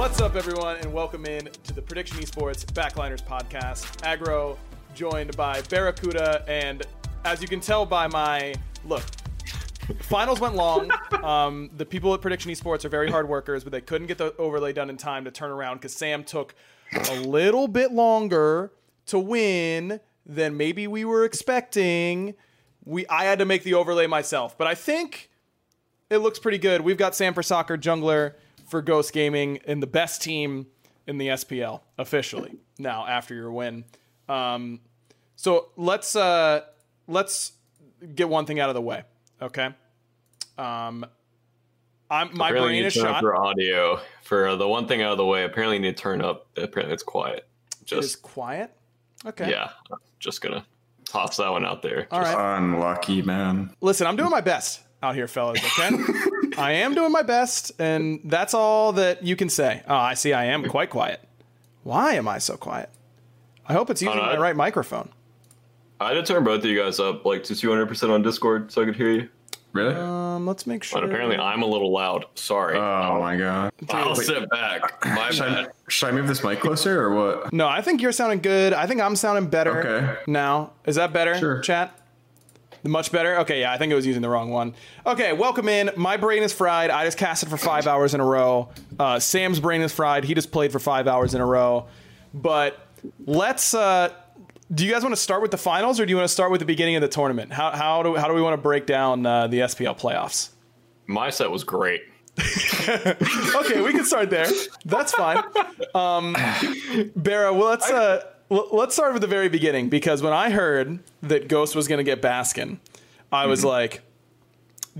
What's up, everyone, and welcome in to the Prediction Esports Backliners podcast. Agro joined by Barracuda, and as you can tell by my look, finals went long. Um, the people at Prediction Esports are very hard workers, but they couldn't get the overlay done in time to turn around because Sam took a little bit longer to win than maybe we were expecting. We I had to make the overlay myself, but I think it looks pretty good. We've got Sam for Soccer Jungler for Ghost Gaming and the best team in the SPL officially now after your win. Um, so let's uh, let's get one thing out of the way, okay? Um, I'm my apparently brain you is turn up shot. your audio for the one thing out of the way. Apparently, you need to turn up. Apparently, it's quiet. It is Just quiet. Okay. yeah, just gonna toss that one out there. All Just- right. Unlucky man. Listen, I'm doing my best out here, fellas. Okay. I am doing my best, and that's all that you can say. Oh, I see. I am quite quiet. Why am I so quiet? I hope it's using no, my right microphone. I had to turn both of you guys up like to 200 percent on Discord so I could hear you. Really? Um, let's make sure. But apparently, I'm a little loud. Sorry. oh my god. I'll sit back. My Should I, should I move this mic closer or what? No, I think you're sounding good. I think I'm sounding better Okay. now. Is that better, Sure. chat? Much better? Okay, yeah, I think I was using the wrong one. Okay, welcome in. My brain is fried. I just casted for five hours in a row. Uh, Sam's brain is fried. He just played for five hours in a row. But let's. Uh, do you guys want to start with the finals, or do you want to start with the beginning of the tournament? How, how do how do we want to break down uh, the SPL playoffs? My set was great. okay, we can start there. That's fine. Um, Barra, well, let's uh, l- let's start with the very beginning because when I heard that Ghost was going to get Baskin, I was like,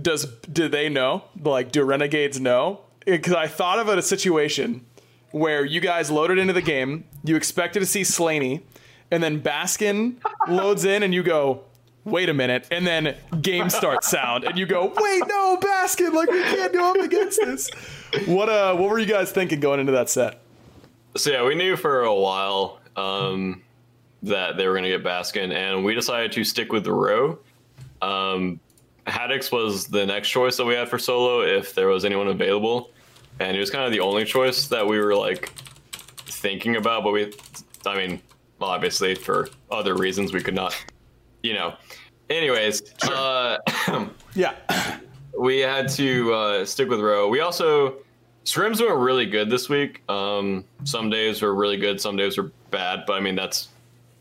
"Does do they know? Like, do Renegades know?" Because I thought of a situation where you guys loaded into the game, you expected to see Slaney, and then Baskin loads in, and you go. Wait a minute, and then game start sound, and you go, "Wait, no, Baskin! Like we can't go up against this." What uh, what were you guys thinking going into that set? So yeah, we knew for a while um, that they were going to get Baskin, and we decided to stick with the row. Um, Haddix was the next choice that we had for solo if there was anyone available, and he was kind of the only choice that we were like thinking about. But we, I mean, obviously for other reasons we could not, you know. Anyways, uh, Yeah, we had to uh, stick with row. We also scrims were really good this week. Um, some days were really good, some days were bad. But I mean, that's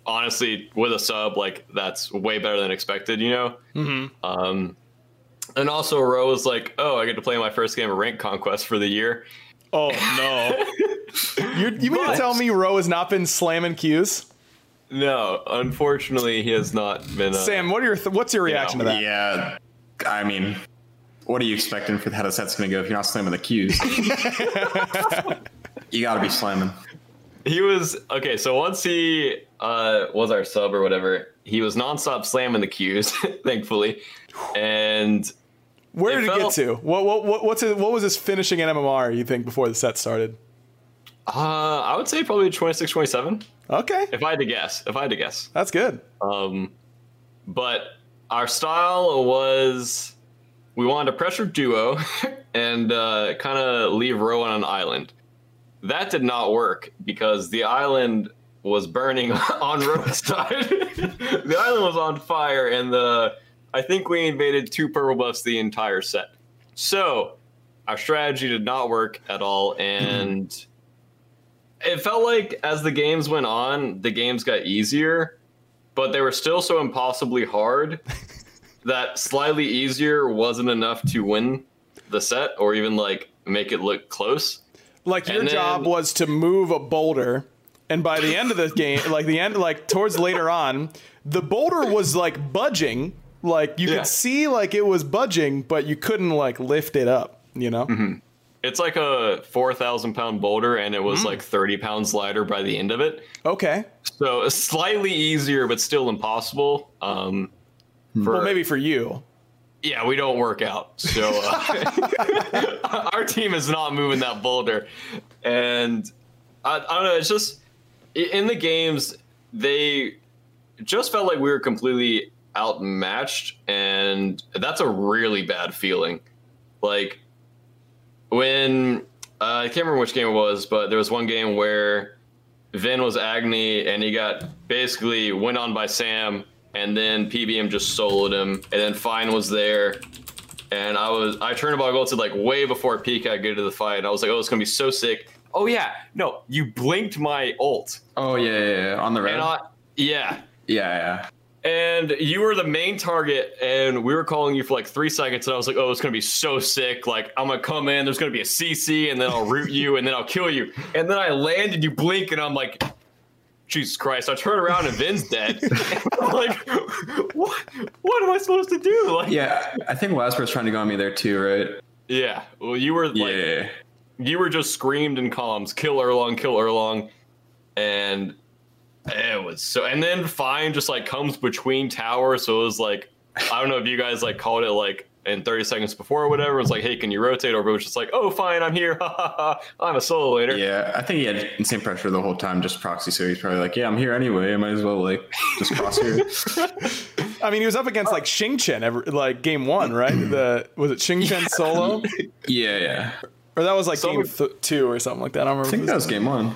honestly with a sub, like that's way better than expected. You know. Mm-hmm. Um, and also, row was like, oh, I get to play my first game of rank conquest for the year. Oh no! You're, you mean to tell me Roe has not been slamming Qs? No, unfortunately, he has not been. Uh, Sam, what are your th- what's your reaction to that? Yeah, I mean, what are you expecting for how the set's going to go if you're not slamming the cues? you got to be slamming. He was okay. So once he uh, was our sub or whatever, he was nonstop slamming the cues, thankfully, and Where It did it get felt- to? What what what what's it, what was his finishing in MMR? You think before the set started? uh, I would say probably 26, 27, Okay, if I had to guess. If I had to guess, that's good. um, but our style was we wanted to pressure duo and uh, kind of leave Rowan on an island. That did not work because the island was burning on Rowan's side. the island was on fire, and the I think we invaded two purple buffs the entire set. So our strategy did not work at all, and it felt like as the games went on, the games got easier, but they were still so impossibly hard that slightly easier wasn't enough to win the set or even like make it look close. Like your then- job was to move a boulder, and by the end of the game, like the end, like towards later on, the boulder was like budging. Like you Yeah. could see, like it was budging, but you couldn't like lift it up. You know? Mm-hmm. It's like a 4,000 pound boulder and it was like 30 pounds lighter by the end of it. Okay. So slightly easier, but still impossible. Um, for, Well, maybe for you. Yeah, we don't work out. So uh, our team is not moving that boulder. And I, I don't know, it's just in the games, they just felt like we were completely outmatched. And that's a really bad feeling. Like when uh, I can't remember which game it was, but there was one game where Vin was Agni and he got basically went on by Sam and then PBM just soloed him. And then Fine was there. And I was I turned about ulted like way before Pika got to the fight. And I was like oh it's gonna be so sick. Oh yeah. No you blinked my ult. Oh yeah, yeah, yeah. on the red. and I yeah. Yeah, yeah. and you were the main target and we were calling you for like three seconds. And i was like oh it's gonna be so sick. Like i'm gonna come in. There's gonna be a cc and then i'll root you and then i'll kill you. And then i landed you blink and i'm like jesus christ i turn around and vin's dead like what what am i supposed to do like Yeah, I think Lasper was trying to go on me there too, right? yeah well you were like yeah. you were just screamed in columns kill Erlang kill Erlang and it was so and then fine just like comes between towers so it was like i don't know if you guys like called it like in 30 seconds before or whatever it was like hey can you rotate or it was just like oh fine i'm here i'm a solo later Yeah, I think he had insane pressure the whole time, just proxy. So he's probably like, "Yeah, I'm here anyway. I might as well like just cross here." I mean, he was up against like Xing Tian, every, like game one, right? Mm-hmm. The was it Xing Tian solo, yeah, yeah. or that was like So- game th- two or something like that. I don't remember. I think that was game one.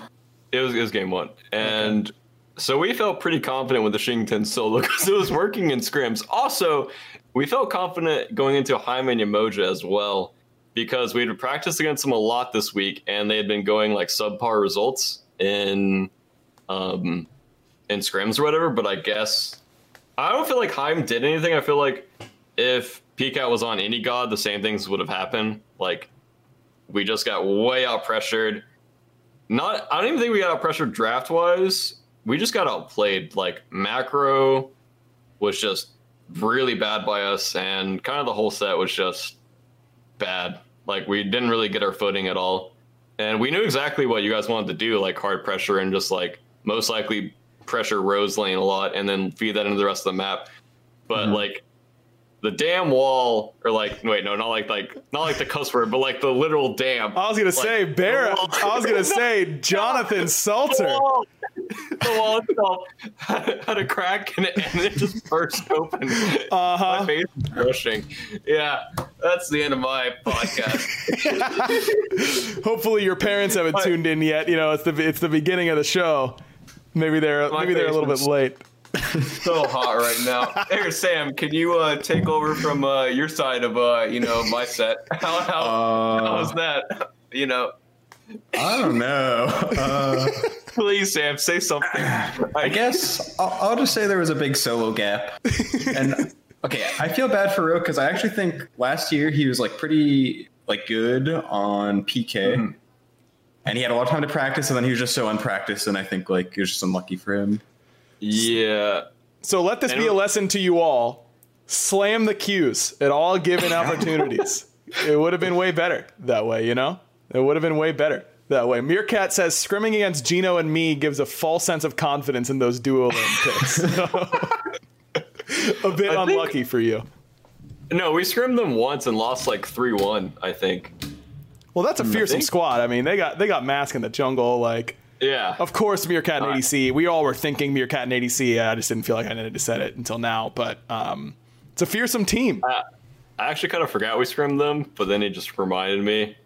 it was, it was game one and so we felt pretty confident with the Xing Tian solo because it was working in scrims. Also we felt confident going into Hyman Yemoja as well because we had practiced against them a lot this week and they had been going like subpar results in um in scrims or whatever but i guess i don't feel like Heim did anything. I feel like if Peacock was on any god the same things would have happened. Like we just got way out pressured. Not i don't even think we got out pressured draft wise we just got outplayed like macro was just really bad by us and kind of the whole set was just bad. Like we didn't really get our footing at all. And we knew exactly what you guys wanted to do, like hard pressure and just like most likely pressure Rose lane a lot and then feed that into the rest of the map. But mm-hmm. like the damn wall, or like wait, no, not like like not like the cuss word, but like the literal dam. I was gonna say Like, the wall- I was gonna say Jonathan Salter. The wall itself had, had a crack in it and it just burst open. Uh-huh. My face is rushing. Yeah, that's the end of my podcast. Hopefully, your parents haven't tuned in yet. You know, it's the it's the beginning of the show. Maybe they're maybe they're a little bit late. so hot right now. Here, Sam, can you uh, take over from uh, your side of uh, you know my set? How how Uh, how's that? You know, I don't know. Uh, please, Sam, say something. I guess I'll, I'll just say there was a big solo gap. And okay, I feel bad for Ro because I actually think last year he was like pretty like good on PK. And he had a lot of time to practice, and then he was just so unpracticed, and I think like it was just unlucky for him. Yeah, So let this And- be a lesson to you all. Slam the cues at all given opportunities. it would have been way better that way, you know? It would have been way better that way. Meerkat says scrimming against Gino and me gives a false sense of confidence in those duo picks. a bit I think- unlucky for you. no, we scrimmed them once and lost like three one. I think. Well, that's a fearsome think- squad. I mean, they got they got Mask in the jungle. Like, Yeah, of course, Meerkat and Uh, ADC. We all were thinking Meerkat and ADC. I just didn't feel like I needed to say it until now. But um, it's a fearsome team. I actually kind of forgot we scrimmed them, but then it just reminded me.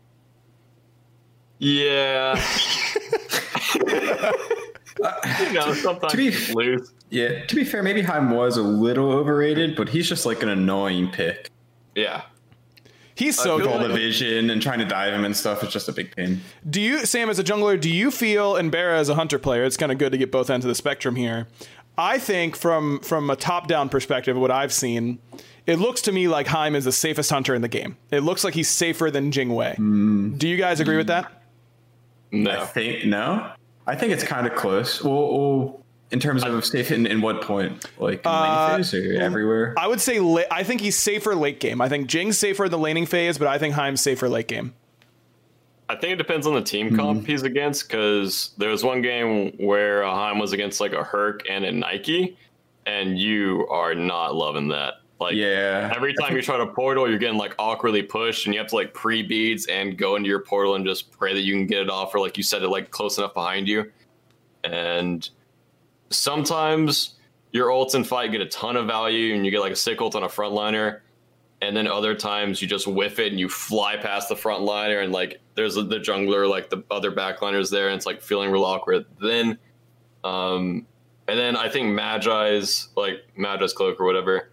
Yeah. you know, sometimes To be- lose. Yeah, to be fair, maybe Heim was a little overrated, but he's just like an annoying pick. Yeah. He's so feel All the vision and trying to dive him and stuff, it's just a big pain. Do you, Sam, as a jungler, do you feel, and Barra as a hunter player, it's kind of good to get both ends of the spectrum here. I think from from a top down perspective, what I've seen, it looks to me like Heim is the safest hunter in the game. It looks like he's safer than Jingwei. Mm. Do you guys agree with that? I think no. I think it's kind of close. Well, well in terms of safe in, in what point? Like in Uh, lane phase or everywhere? I would say la- I think he's safer late game. I think Jing's safer in the laning phase, but I think Heim's safer late game. I think it depends on the team comp he's against because there was one game where Heim was against like a Herc and a Nike, and you are not loving that. Like, yeah. every time you try to portal, you're getting like awkwardly pushed, and you have to like pre beads and go into your portal and just pray that you can get it off, or like you said it like close enough behind you. And sometimes your ults in fight get a ton of value, and you get like a sick ult on a frontliner. And then other times you just whiff it and you fly past the frontliner, and like there's the jungler, like the other backliners there, and it's like feeling real awkward. Then, um, and then I think Magi's like Magi's cloak or whatever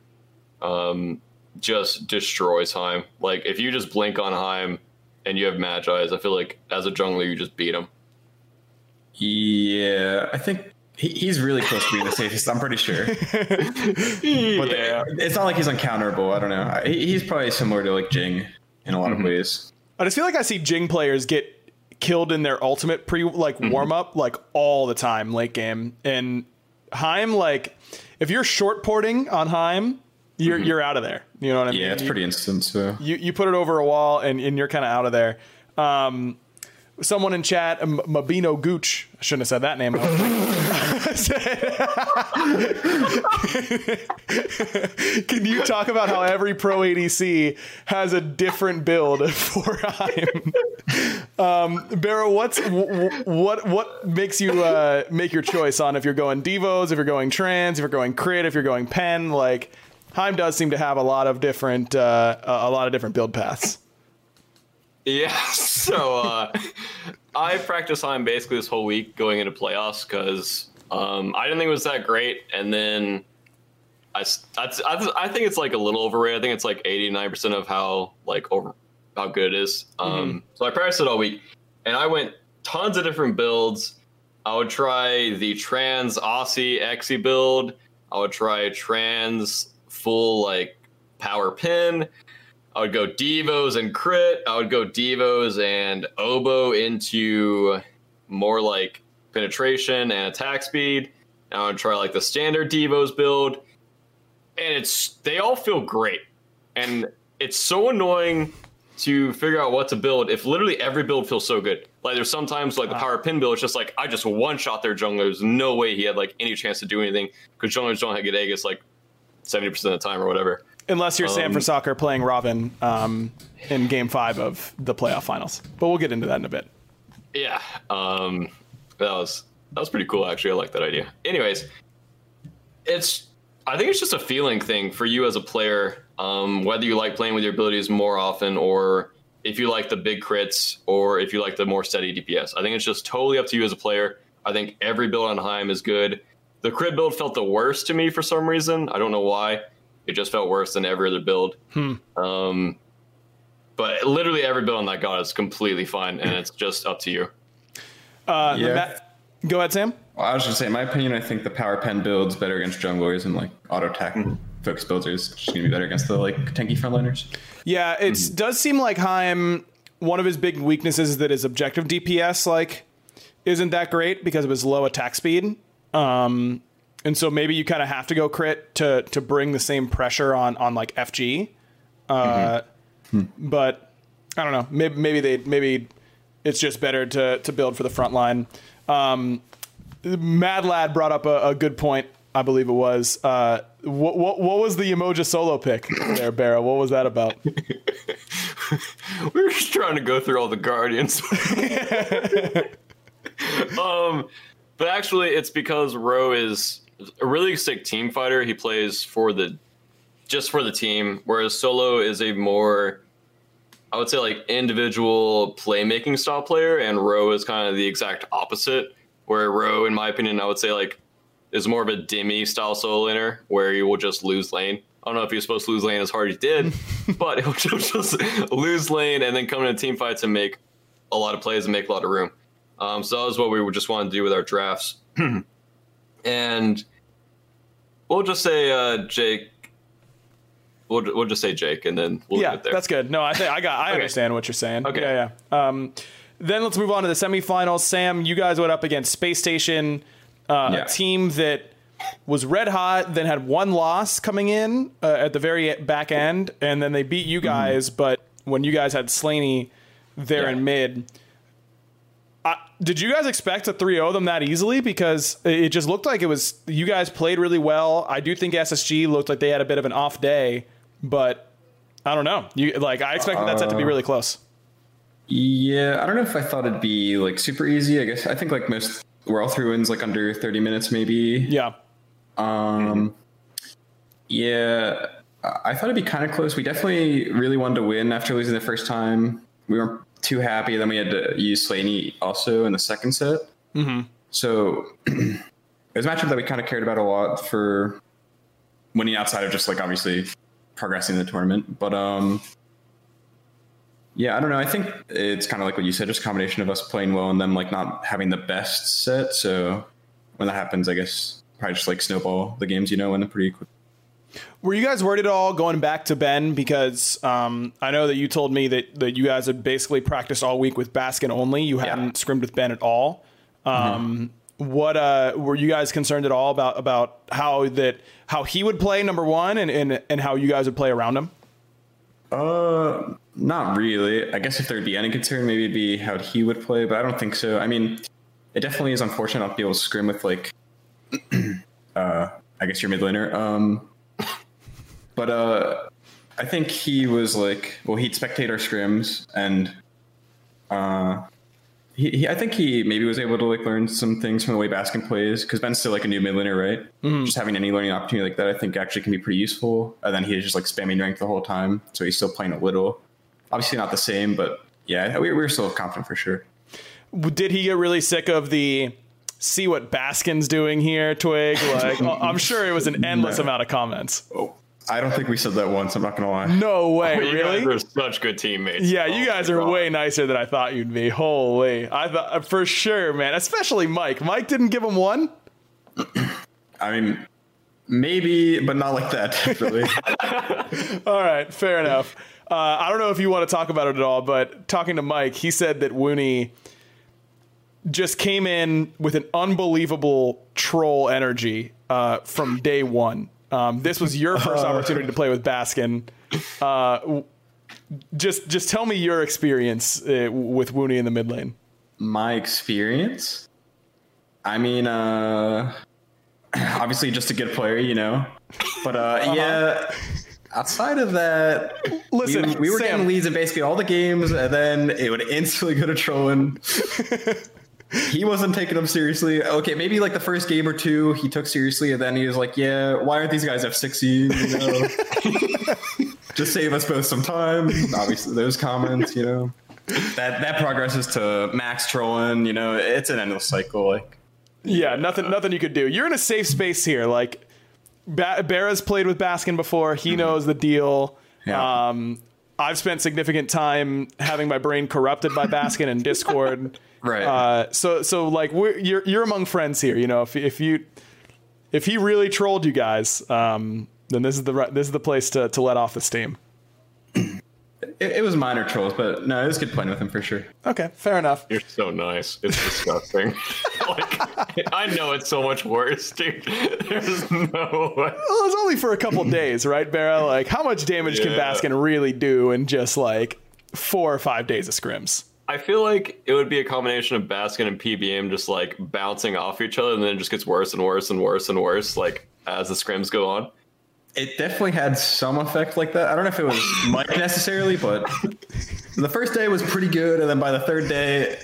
um, just destroys Heim. Like if you just blink on Heim and you have Magi's, I feel like as a jungler you just beat him. Yeah, I think he, he's really close to being the safest. I'm pretty sure. But yeah, it's not like he's uncounterable. I don't know. He, he's probably similar to like Jing in a lot of ways. I just feel like I see Jing players get killed in their ultimate pre like warm up like all the time late game. And Heim like if you're short porting on Heim, you're you're out of there. You know what I mean? Yeah, it's You- pretty instant. So you, you put it over a wall and, and you're kind of out of there. Um, someone in chat, M- Mabino Gooch, I shouldn't have said that name. Can you talk about how every pro ADC has a different build for Heim? Um, Barrow, what's what what makes you uh, make your choice on if you're going Devos, if you're going Trans, if you're going Crit, if you're going Pen? Like Heim does seem to have a lot of different uh, a lot of different build paths. yeah. So uh, I practiced Heim basically this whole week going into playoffs because um, I didn't think it was that great, and then. I I think it's like a little overrated. I think it's like 89% of how like over how good it is. Um, So I practiced it all week, and I went tons of different builds. I would try the trans Asi Exy build. I would try trans full like power pen. I would go Devos and crit. I would go Devos and Oboe into more like penetration and attack speed. And I would try like the standard Devos build. And it's they all feel great. And it's so annoying to figure out what to build if literally every build feels so good. Like there's sometimes like the power pen build, it's just like I just one shot their jungler. There's no way he had like any chance to do anything because junglers don't get Aegis like 70% of the time or whatever. Unless you're Sam for soccer playing Robin um, in Game Five of the playoff finals, but we'll get into that in a bit. Yeah, um, that was that was pretty cool. Actually, I like that idea. Anyways, it's I think it's just a feeling thing for you as a player, um, whether you like playing with your abilities more often or if you like the big crits or if you like the more steady DPS. I think it's just totally up to you as a player. I think every build on Heim is good. The crit build felt the worst to me for some reason. I don't know why. It just felt worse than every other build. Um, but literally every build on that god is completely fine, and it's just up to you. Uh, Yeah. ma- go ahead, Sam. Well, I was just saying, in my opinion, I think the power pen builds better against junglers and like auto attack focus builds is just gonna be better against the like tanky frontliners. Yeah, it does seem like Heim. One of his big weaknesses is that his objective DPS like isn't that great because of his low attack speed. Um, and so maybe you kind of have to go crit to to bring the same pressure on on like FG. Uh, But I don't know. Maybe maybe they maybe it's just better to to build for the front line. Um, Mad Lad brought up a, a good point. I believe it was. Uh, what, what what was the Yemoja solo pick there, Barra? What was that about? we were just trying to go through all the guardians. um, but actually, it's because Ro is a really sick team fighter. He plays for the just for the team, whereas Solo is a more I would say like individual playmaking style player, and Ro is kind of the exact opposite. Where Ro, in my opinion, I would say like is more of a Demi style solo laner, where he will just lose lane. I don't know if he was supposed to lose lane as hard as he did, but he'll just lose lane and then come into team fights and make a lot of plays and make a lot of room. Um, so that was what we would just want to do with our drafts. and we'll just say uh, Jake. We'll, we'll just say Jake, and then we'll yeah, that's good. No, I think I got. I Okay. understand what you're saying. Okay. Yeah, yeah. Um, then let's move on to the semifinals. Sam, you guys went up against Space Station, uh, Yeah. a team that was red hot, then had one loss coming in uh, at the very back end, and then they beat you guys. But when you guys had Slaney there Mm-hmm. Yeah. in mid, I, did you guys expect to 3-0 them that easily? Because it just looked like it was you guys played really well. I do think SSG looked like they had a bit of an off day, but I don't know. You like I expected that set to be really close. Yeah, I don't know if I thought it'd be like super easy. I guess I think like most we're all through wins like under 30 minutes maybe. Yeah. Um, yeah, I I thought it'd be kind of close. We definitely really wanted to win after losing the first time. We weren't too happy. Then we had to use Slaney also in the second set. Mm-hmm. So it was a matchup that we kind of cared about a lot for winning outside of just like obviously progressing in the tournament. But um, yeah, I don't know. I think it's kind of like what you said, just a combination of us playing well and them like not having the best set. So when that happens, I guess probably just like snowball the games, you know, and pretty quick. Were you guys worried at all going back to Ben? Because um, I know that you told me that, that you guys had basically practiced all week with Baskin only. You hadn't scrimmed with Ben at all. Um, What uh, were you guys concerned at all about about how that how he would play number one and, and and how you guys would play around him? Uh, not really. I guess if there'd be any concern, maybe it'd be how he would play, but I don't think so. I mean, it definitely is unfortunate not to be able to scrim with like, uh, I guess your mid laner. Um, but uh, I think he was like, well, he'd spectate our scrims, and uh, he, he I think he maybe was able to like learn some things from the way Baskin plays because Ben's still like a new mid laner, right? Just having any learning opportunity like that, I think actually can be pretty useful. And then he was just like spamming rank the whole time, so he's still playing a little. Obviously not the same, but yeah, we, we were still confident for sure. Did he get really sick of the see what Baskin's doing here twig? Like I'm sure it was an endless amount of comments. Oh, I don't think we said that once. I'm not gonna lie. No way, you really? guys are such good teammates. Yeah, Oh you guys are God. way nicer than I thought you'd be. Holy, I thought for sure, man. Especially Mike. Mike didn't give him one. I mean, maybe, but not like that. Definitely. All right, fair enough. Uh, I don't know if you want to talk about it at all, but talking to Mike, he said that Wooney just came in with an unbelievable troll energy uh, from day one. Um, this was your first opportunity to play with Baskin. Uh, just, just tell me your experience uh, with Wooney in the mid lane. My experience. I mean, uh, obviously just a good player, you know. But uh, yeah, outside of that, Listen, we, we were Sam, getting leads in basically all the games, and then it would instantly go to trolling. he wasn't taking them seriously. Okay, maybe like the first game or two he took seriously, and then he was like, "Yeah, why aren't these guys F16? You know, just save us both some time." Obviously, those comments, you know, that that progresses to max trolling. You know, it's an endless cycle. Like, Yeah, nothing nothing you could do. You're in a safe space here. Like ba- Barra's played with Baskin before. He knows the deal. Yeah. Um, I've spent significant time having my brain corrupted by Baskin and Discord. Right. Uh, so so like we're, you're you're among friends here. You know, if if you if he really trolled you guys, um, then this is the this is the place to to let off the steam. It, it was minor trolls, but no, it was good playing with him for sure. Okay, fair enough. You're so nice. It's disgusting. like, I know it's so much worse, dude. There's no way. Well, it's only for a couple days, right, Barra? Like, how much damage can Baskin really do in just like four or five days of scrims? I feel like it would be a combination of Baskin and PBM just like bouncing off each other, and then it just gets worse and worse and worse and worse, like as the scrims go on. It definitely had some effect like that. I don't know if it was Mike necessarily, but the first day was pretty good, and then by the third day,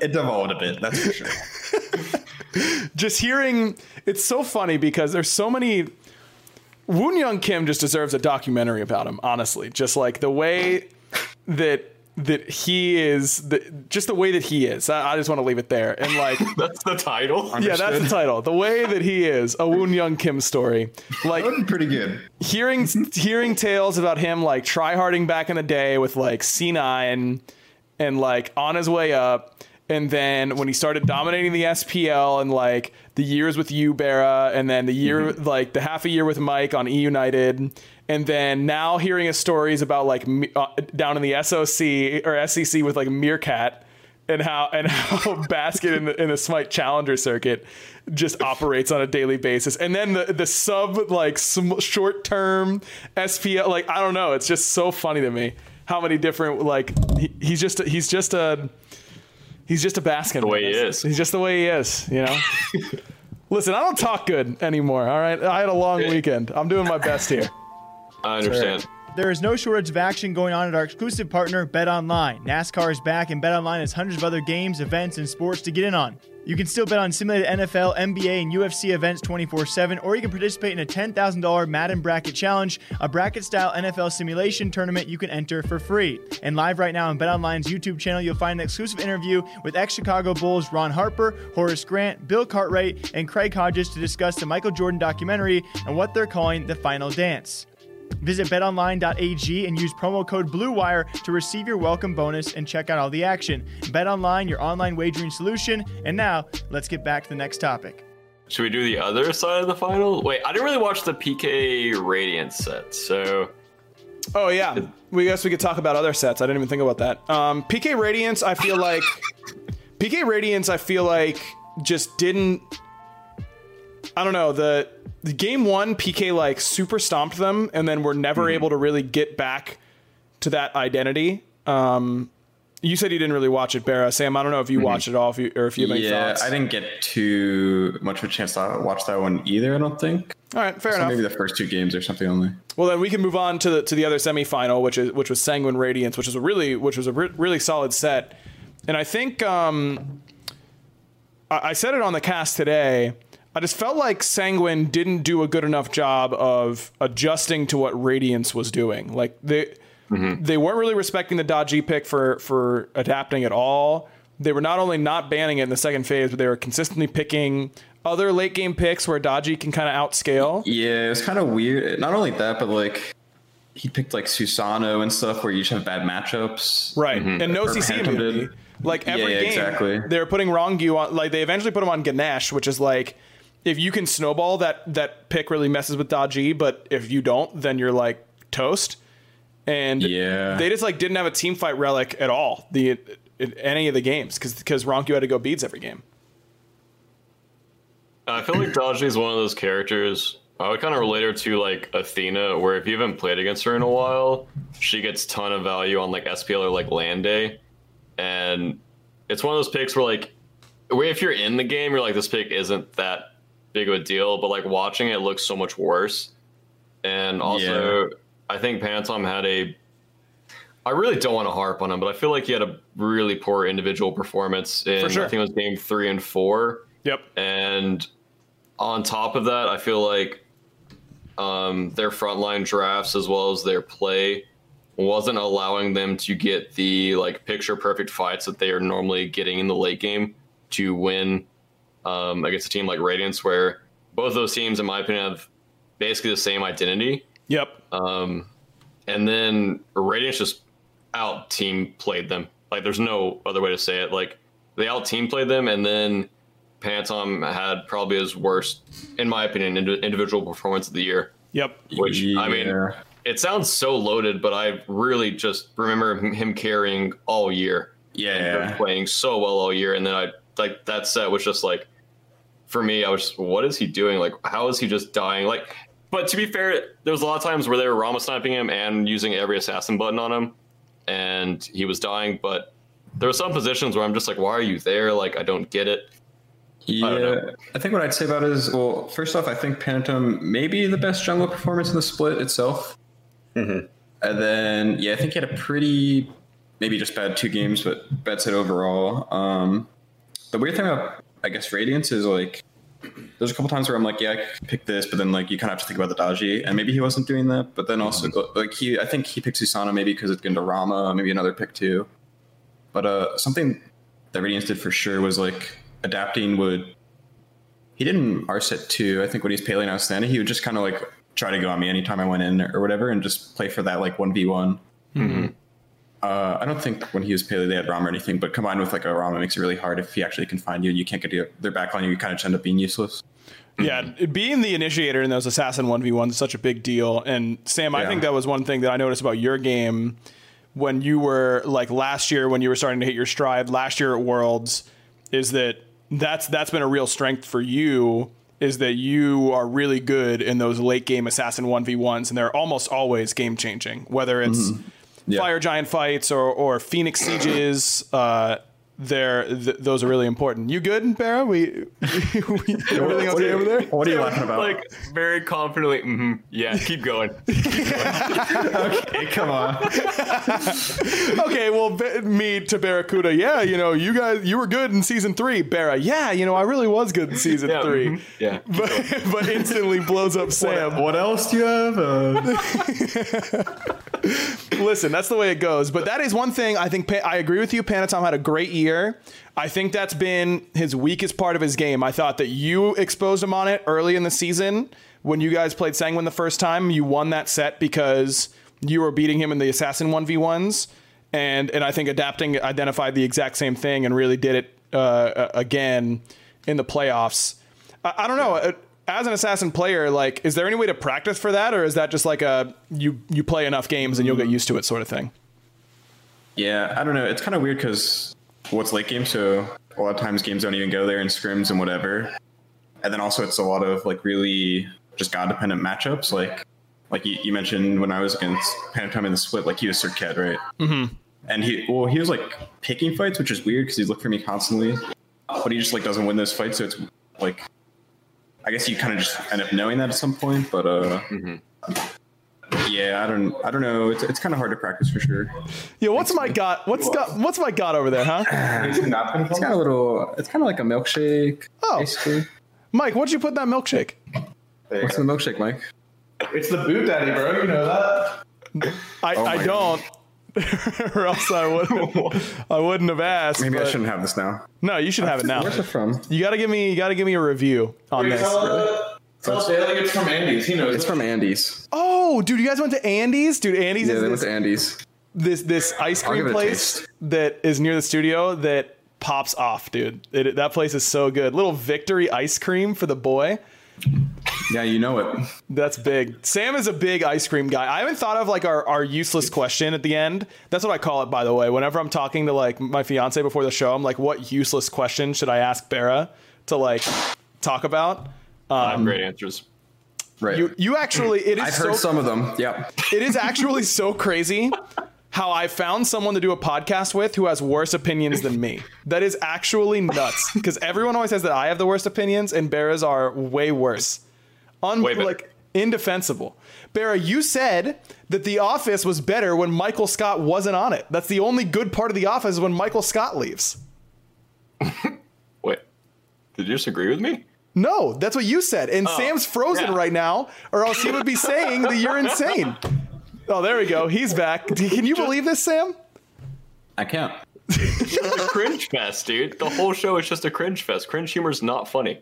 it devolved a bit. That's for sure. just hearing it's so funny because there's so many Woon Young Kim just deserves a documentary about him, honestly. Just like the way that that he is the just the way that he is. I, I just want to leave it there. And like That's the title. yeah, that's the title. The way that he is, a Woon Young Kim story. Like That would be pretty good. hearing hearing tales about him like tryharding back in the day with like C9 and like on his way up and then when he started dominating the SPL and like the years with you Barra and then the year mm-hmm. like the half a year with Mike on E United and then now hearing his stories about like uh, down in the SOC or SEC with like Meerkat and how and how Basket in the in the Smite Challenger circuit just operates on a daily basis, and then the the sub like sm- short term SPL like I don't know, it's just so funny to me how many different like he, he's just he's just a he's just a Baskin the way he is. He's just the way he is, you know. Listen, I don't talk good anymore. All right, I had a long weekend. I'm doing my best here. I understand. There is no shortage of action going on at our exclusive partner, BetOnline. NASCAR is back, and BetOnline has hundreds of other games, events, and sports to get in on. You can still bet on simulated NFL, NBA, and UFC events 24 7, or you can participate in a $10,000 Madden Bracket Challenge, a bracket style NFL simulation tournament you can enter for free. And live right now on BetOnline's YouTube channel, you'll find an exclusive interview with ex Chicago Bulls Ron Harper, Horace Grant, Bill Cartwright, and Craig Hodges to discuss the Michael Jordan documentary and what they're calling the final dance. Visit betonline.ag and use promo code BLUEWIRE to receive your welcome bonus and check out all the action. BetOnline, your online wagering solution. And now, let's get back to the next topic. Should we do the other side of the final? Wait, I didn't really watch the PK Radiant set, so Oh yeah, we guess we could talk about other sets. I didn't even think about that. Um, PK Radiance, I feel like PK Radiance, I feel like just didn't. I don't know the, the game one PK like super stomped them, and then were never able to really get back to that identity. Um, you said you didn't really watch it, Barra. Sam, I don't know if you watched it all, if you or if you have any Yeah, thoughts. I didn't get too much of a chance to watch that one either. I don't think. all right, fair So enough. maybe the first two games or something only. Well, then we can move on to the to the other semifinal, which is which was Sanguine Radiance, which is a really which was a re- really solid set, and I think um, I, I said it on the cast today. I just felt like Sanguine didn't do a good enough job of adjusting to what Radiance was doing. Like they mm-hmm. they weren't really respecting the Da Ji pick for for adapting at all. They were not only not banning it in the second phase, but they were consistently picking other late game picks where Da Ji can kind of outscale. Yeah, it was kind of weird. Not only that, but like he picked like Susano and stuff where you just have bad matchups. Right. Mm-hmm. And no CC immunity. Like every Yeah, game, exactly. they were putting Rongu on. Like they eventually put him on Ganesh, which is like if you can snowball that that pick really messes with Da Ji, but if you don't, then you're like toast. And Yeah. they just like didn't have a team fight relic at all. The in any of the games because because Ronku had to go beads every game. I feel like Da Ji is one of those characters. I would kind of relate her to like Athena, where if you haven't played against her in a while, she gets ton of value on like SPL or like land day, and it's one of those picks where like, where if you're in the game, you're like this pick isn't that big of a deal, but like watching it looks so much worse. And also, I think Pantom had a. I really don't want to harp on him, but I feel like he had a really poor individual performance in sure. I think it was game three and four. Yep. And on top of that, I feel like um, their frontline drafts as well as their play wasn't allowing them to get the like picture perfect fights that they are normally getting in the late game to win um, against a team like Radiance, where both those teams, in my opinion, have basically the same identity. Yep. Um, and then Radiance just out team played them. Like there's no other way to say it. Like they out team played them, and then Panatom had probably his worst, in my opinion, indi- individual performance of the year. Yep. Which I mean, it sounds so loaded, but I really just remember him- him carrying all year, Yeah. playing so well all year, and then I like that set was just like, for me, I was just, what is he doing? Like, how is he just dying? Like, but to be fair, there was a lot of times where they were Rama sniping him and using every assassin button on him, and he was dying. But there were some positions where I'm just like, why are you there? Like, I don't get it. Yeah, don't I, think what I'd say about it is, well, first off, I think Panatom may be the best jungle performance in the split itself. And then, yeah, I think he had a pretty, maybe just bad two games, but bad set overall. Um, the weird thing about, I guess, Radiance is like, there's a couple times where I'm like, yeah, I could pick this, but then like you kind of have to think about the Da Ji, and maybe he wasn't doing that. But then also, like he, I think he picked Susano maybe because it's going to Rama, maybe another pick too. But uh, something that Radiance did for sure was like adapting would. He didn't R set two. I think when he's Pele and outstanding, he would just kind of like try to go on me anytime I went in or whatever, and just play for that like one v one. Uh, I don't think when he was Pele they had Rama or anything, but combined with like a Rama makes it really hard if he actually can find you and you can't get their backline, you You kind of end up being useless. Yeah, being the initiator in those assassin 1v1s is such a big deal. And Sam, I think that was one thing that I noticed about your game when you were like last year when you were starting to hit your stride last year at Worlds is that that's that's been a real strength for you is that you are really good in those late game assassin 1v1s and they're almost always game changing whether it's Yeah. fire giant fights or or phoenix sieges uh they're th- those are really important. You good, Barra? We, we everything okay over there? What are you laughing about? Like very confidently, hmm yeah, keep going. okay, come on. okay, well, Ba- me to Barracuda, yeah, you know, you guys, you were good in season three. Barra, yeah, you know, I really was good in season Yeah, three. mhm, yeah. But, but instantly blows up Sam. What else do you have? Uh, Listen, that's the way it goes. But that is one thing I think Pa- I agree with you. Panatom had a great year. I think that's been his weakest part of his game. I thought that you exposed him on it early in the season when you guys played Sanguine the first time. You won that set because you were beating him in the Assassin 1v1s. And, and I think adapting identified the exact same thing and really did it uh, again in the playoffs. I, I don't know. Uh, As an assassin player, like, is there any way to practice for that, or is that just like a you you play enough games and you'll get used to it sort of thing? yeah, I don't know. It's kind of weird because what's late game, so a lot of times games don't even go there in scrims and whatever. And then also it's a lot of like really just god dependent matchups. Like like you, you mentioned when I was against Panatom in the split, like he was Serqet, right? Mm-hmm. And he well he was like picking fights, which is weird because he's looking for me constantly, but he just like doesn't win those fights. So it's like I guess you kind of just end up knowing that at some point, but uh. Yeah, I don't. I don't know. It's, it's kind of hard to practice for sure. Yeah, what's my got? What's got? What's my got over there, huh? It's kind of a little. It's kind of like a milkshake. Oh. basically. Mike, what'd you put in that milkshake? What's the milkshake, Mike? It's the boot daddy, bro. You know that. I, Oh I don't, or else I would I wouldn't have asked. Maybe I shouldn't have this now. No, you should have it now. Where's it from? You gotta give me you gotta give me a review on Wait, this. tell, uh, tell Bailey it's from Andy's. He knows. It's from Andy's. Oh, dude, you guys went to Andy's? Dude, Andy's Yeah, is they went this, to Andy's. this this ice cream give it a place that is near the studio that pops off, dude. It, that place is so good. Little victory ice cream for the boy. Yeah, you know it. That's big. Sam is a big ice cream guy. I haven't thought of like our, our useless question at the end. That's what I call it, by the way. Whenever I'm talking to like my fiance before the show, I'm like, what useless question should I ask Barra to like talk about? I have um, great answers. Right. You you actually it is I've so heard some of them. Yeah. it is actually so crazy how I found someone to do a podcast with who has worse opinions than me. That is actually nuts because everyone always says that I have the worst opinions and Barra's are way worse. Un- Way like indefensible. Barra, you said that The Office was better when Michael Scott wasn't on it. That's the only good part of The Office is when Michael Scott leaves. Wait, did you disagree with me? No, that's what you said. And Oh, Sam's frozen yeah. right now, or else he would be saying that you're insane. Oh, there we go. He's back. Can you believe this, Sam? I can't. It's just a cringe fest, dude. The whole show is just a cringe fest. Cringe humor is not funny.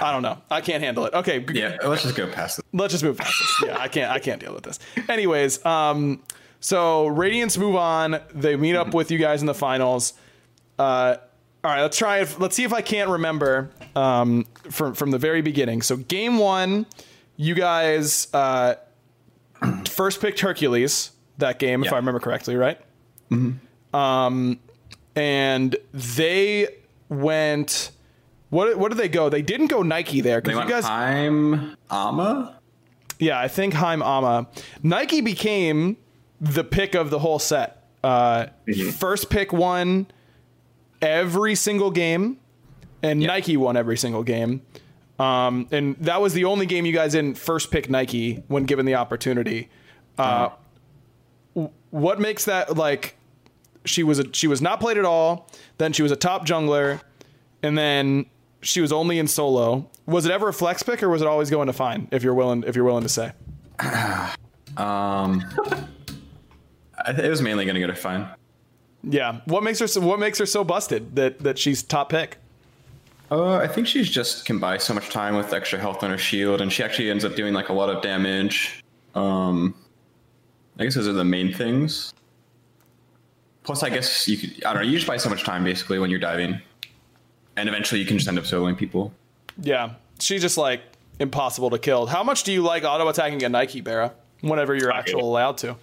I don't know. I can't handle it. Okay, Yeah, let's just go past it. let's just move past this. Yeah, I can't. I can't deal with this. Anyways, um, so Radiance move on. They meet up with you guys in the finals. Uh, all right, let's try it. Let's see if I can't remember um, from from the very beginning. So game one, you guys uh, first picked Hercules that game, if I remember correctly, right? Um, and they went. What what did they go? They didn't go Nike there They because you guys. Heim Ama. Yeah, I think Heim Ama. Nike became the pick of the whole set. Uh, First pick won every single game, and Nike won every single game. Um, and that was the only game you guys didn't first pick Nike when given the opportunity. Uh, w- what makes that like? She was a she was not played at all. Then she was a top jungler, and then she was only in solo. Was it ever a flex pick, or was it always going to fine? If you're willing, if you're willing to say. Um, it was mainly going to go to fine. Yeah. What makes her so, what makes her so busted that that she's top pick? Uh, I think she's just can buy so much time with extra health on her shield, and she actually ends up doing like a lot of damage. Um, I guess those are the main things. Plus, I guess you could I don't know. You just buy so much time basically when you're diving, and eventually you can just end up soloing people. Yeah. She's just like impossible to kill. How much do you like auto attacking a Nike Barra whenever you're actually allowed to?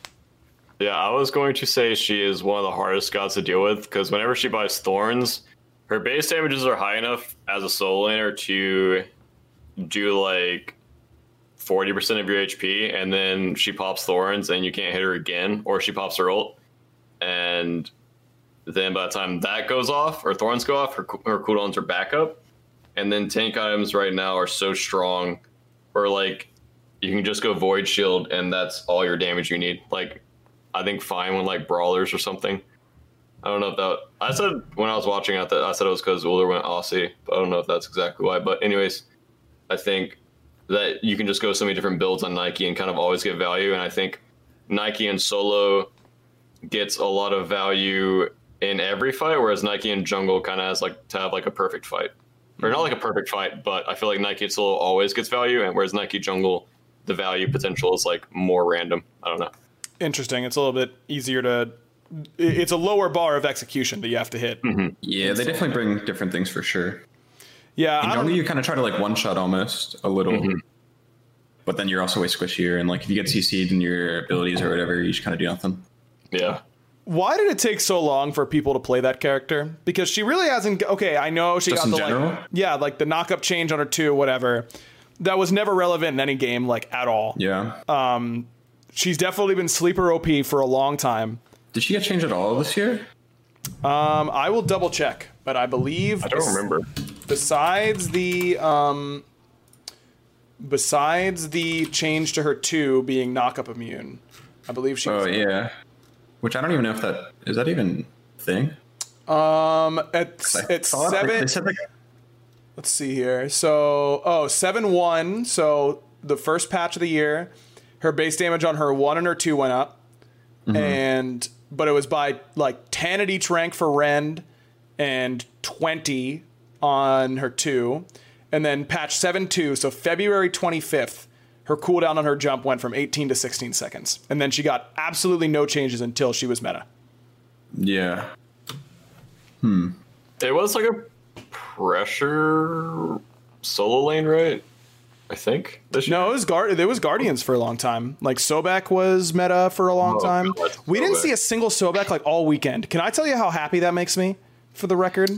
Yeah, I was going to say she is one of the hardest gods to deal with because whenever she buys thorns, her base damages are high enough as a soul laner to do like 40% of your HP, and then she pops thorns and you can't hit her again, or she pops her ult. And then by the time that goes off, or thorns go off, her, her cooldowns are back up. And then tank items right now are so strong, or like you can just go void shield and that's all your damage you need. Like I think fine when like brawlers or something. I don't know if that. I said when I was watching that I said it was because Ullr went Asi, but I don't know if that's exactly why. But anyways, I think that you can just go so many different builds on Nike and kind of always get value. And I think Nike and solo gets a lot of value in every fight, whereas Nike and jungle kind of has like to have like a perfect fight, or not like a perfect fight, but I feel like Nike and solo always gets value, and whereas Nike jungle, the value potential is like more random. I don't know. Interesting. It's a little bit easier to. It's a lower bar of execution that you have to hit. Mm-hmm. Yeah, they definitely bring different things for sure. Yeah, In I you kind of try to like one shot almost a little, mm-hmm. but then you're also way squishier, and like if you get CC'd in your abilities or whatever, you just kind of do nothing. Yeah. why did it take so long for people to play that character? Because she really hasn't. Okay, I know she Just got in the general? like, yeah, like the knock up change on her two, whatever. That was never relevant in any game, like at all. Yeah. Um, She's definitely been sleeper OP for a long time. Did she get changed at all this year? Um, I will double check, but I believe I don't remember. besides the um besides the change to her two being knock up immune i believe she Oh yeah. Which I don't even know if that is that even thing. um at, I at seven like let's see here so oh seven one so the first patch of the year her base damage on her one and her two went up and but it was by like 10 at each rank for rend and 20 on her two and then patch 7 2 so february 25th her cooldown on her jump went from 18 to 16 seconds and then she got absolutely no changes until she was meta yeah. Hmm. It was like a pressure solo lane, right? I think. This? No, it was guard. There was Guardians for a long time. Like Sobek was meta for a long Oh, time. God, we didn't see a single Sobek like all weekend. Can I tell you how happy that makes me? For the record,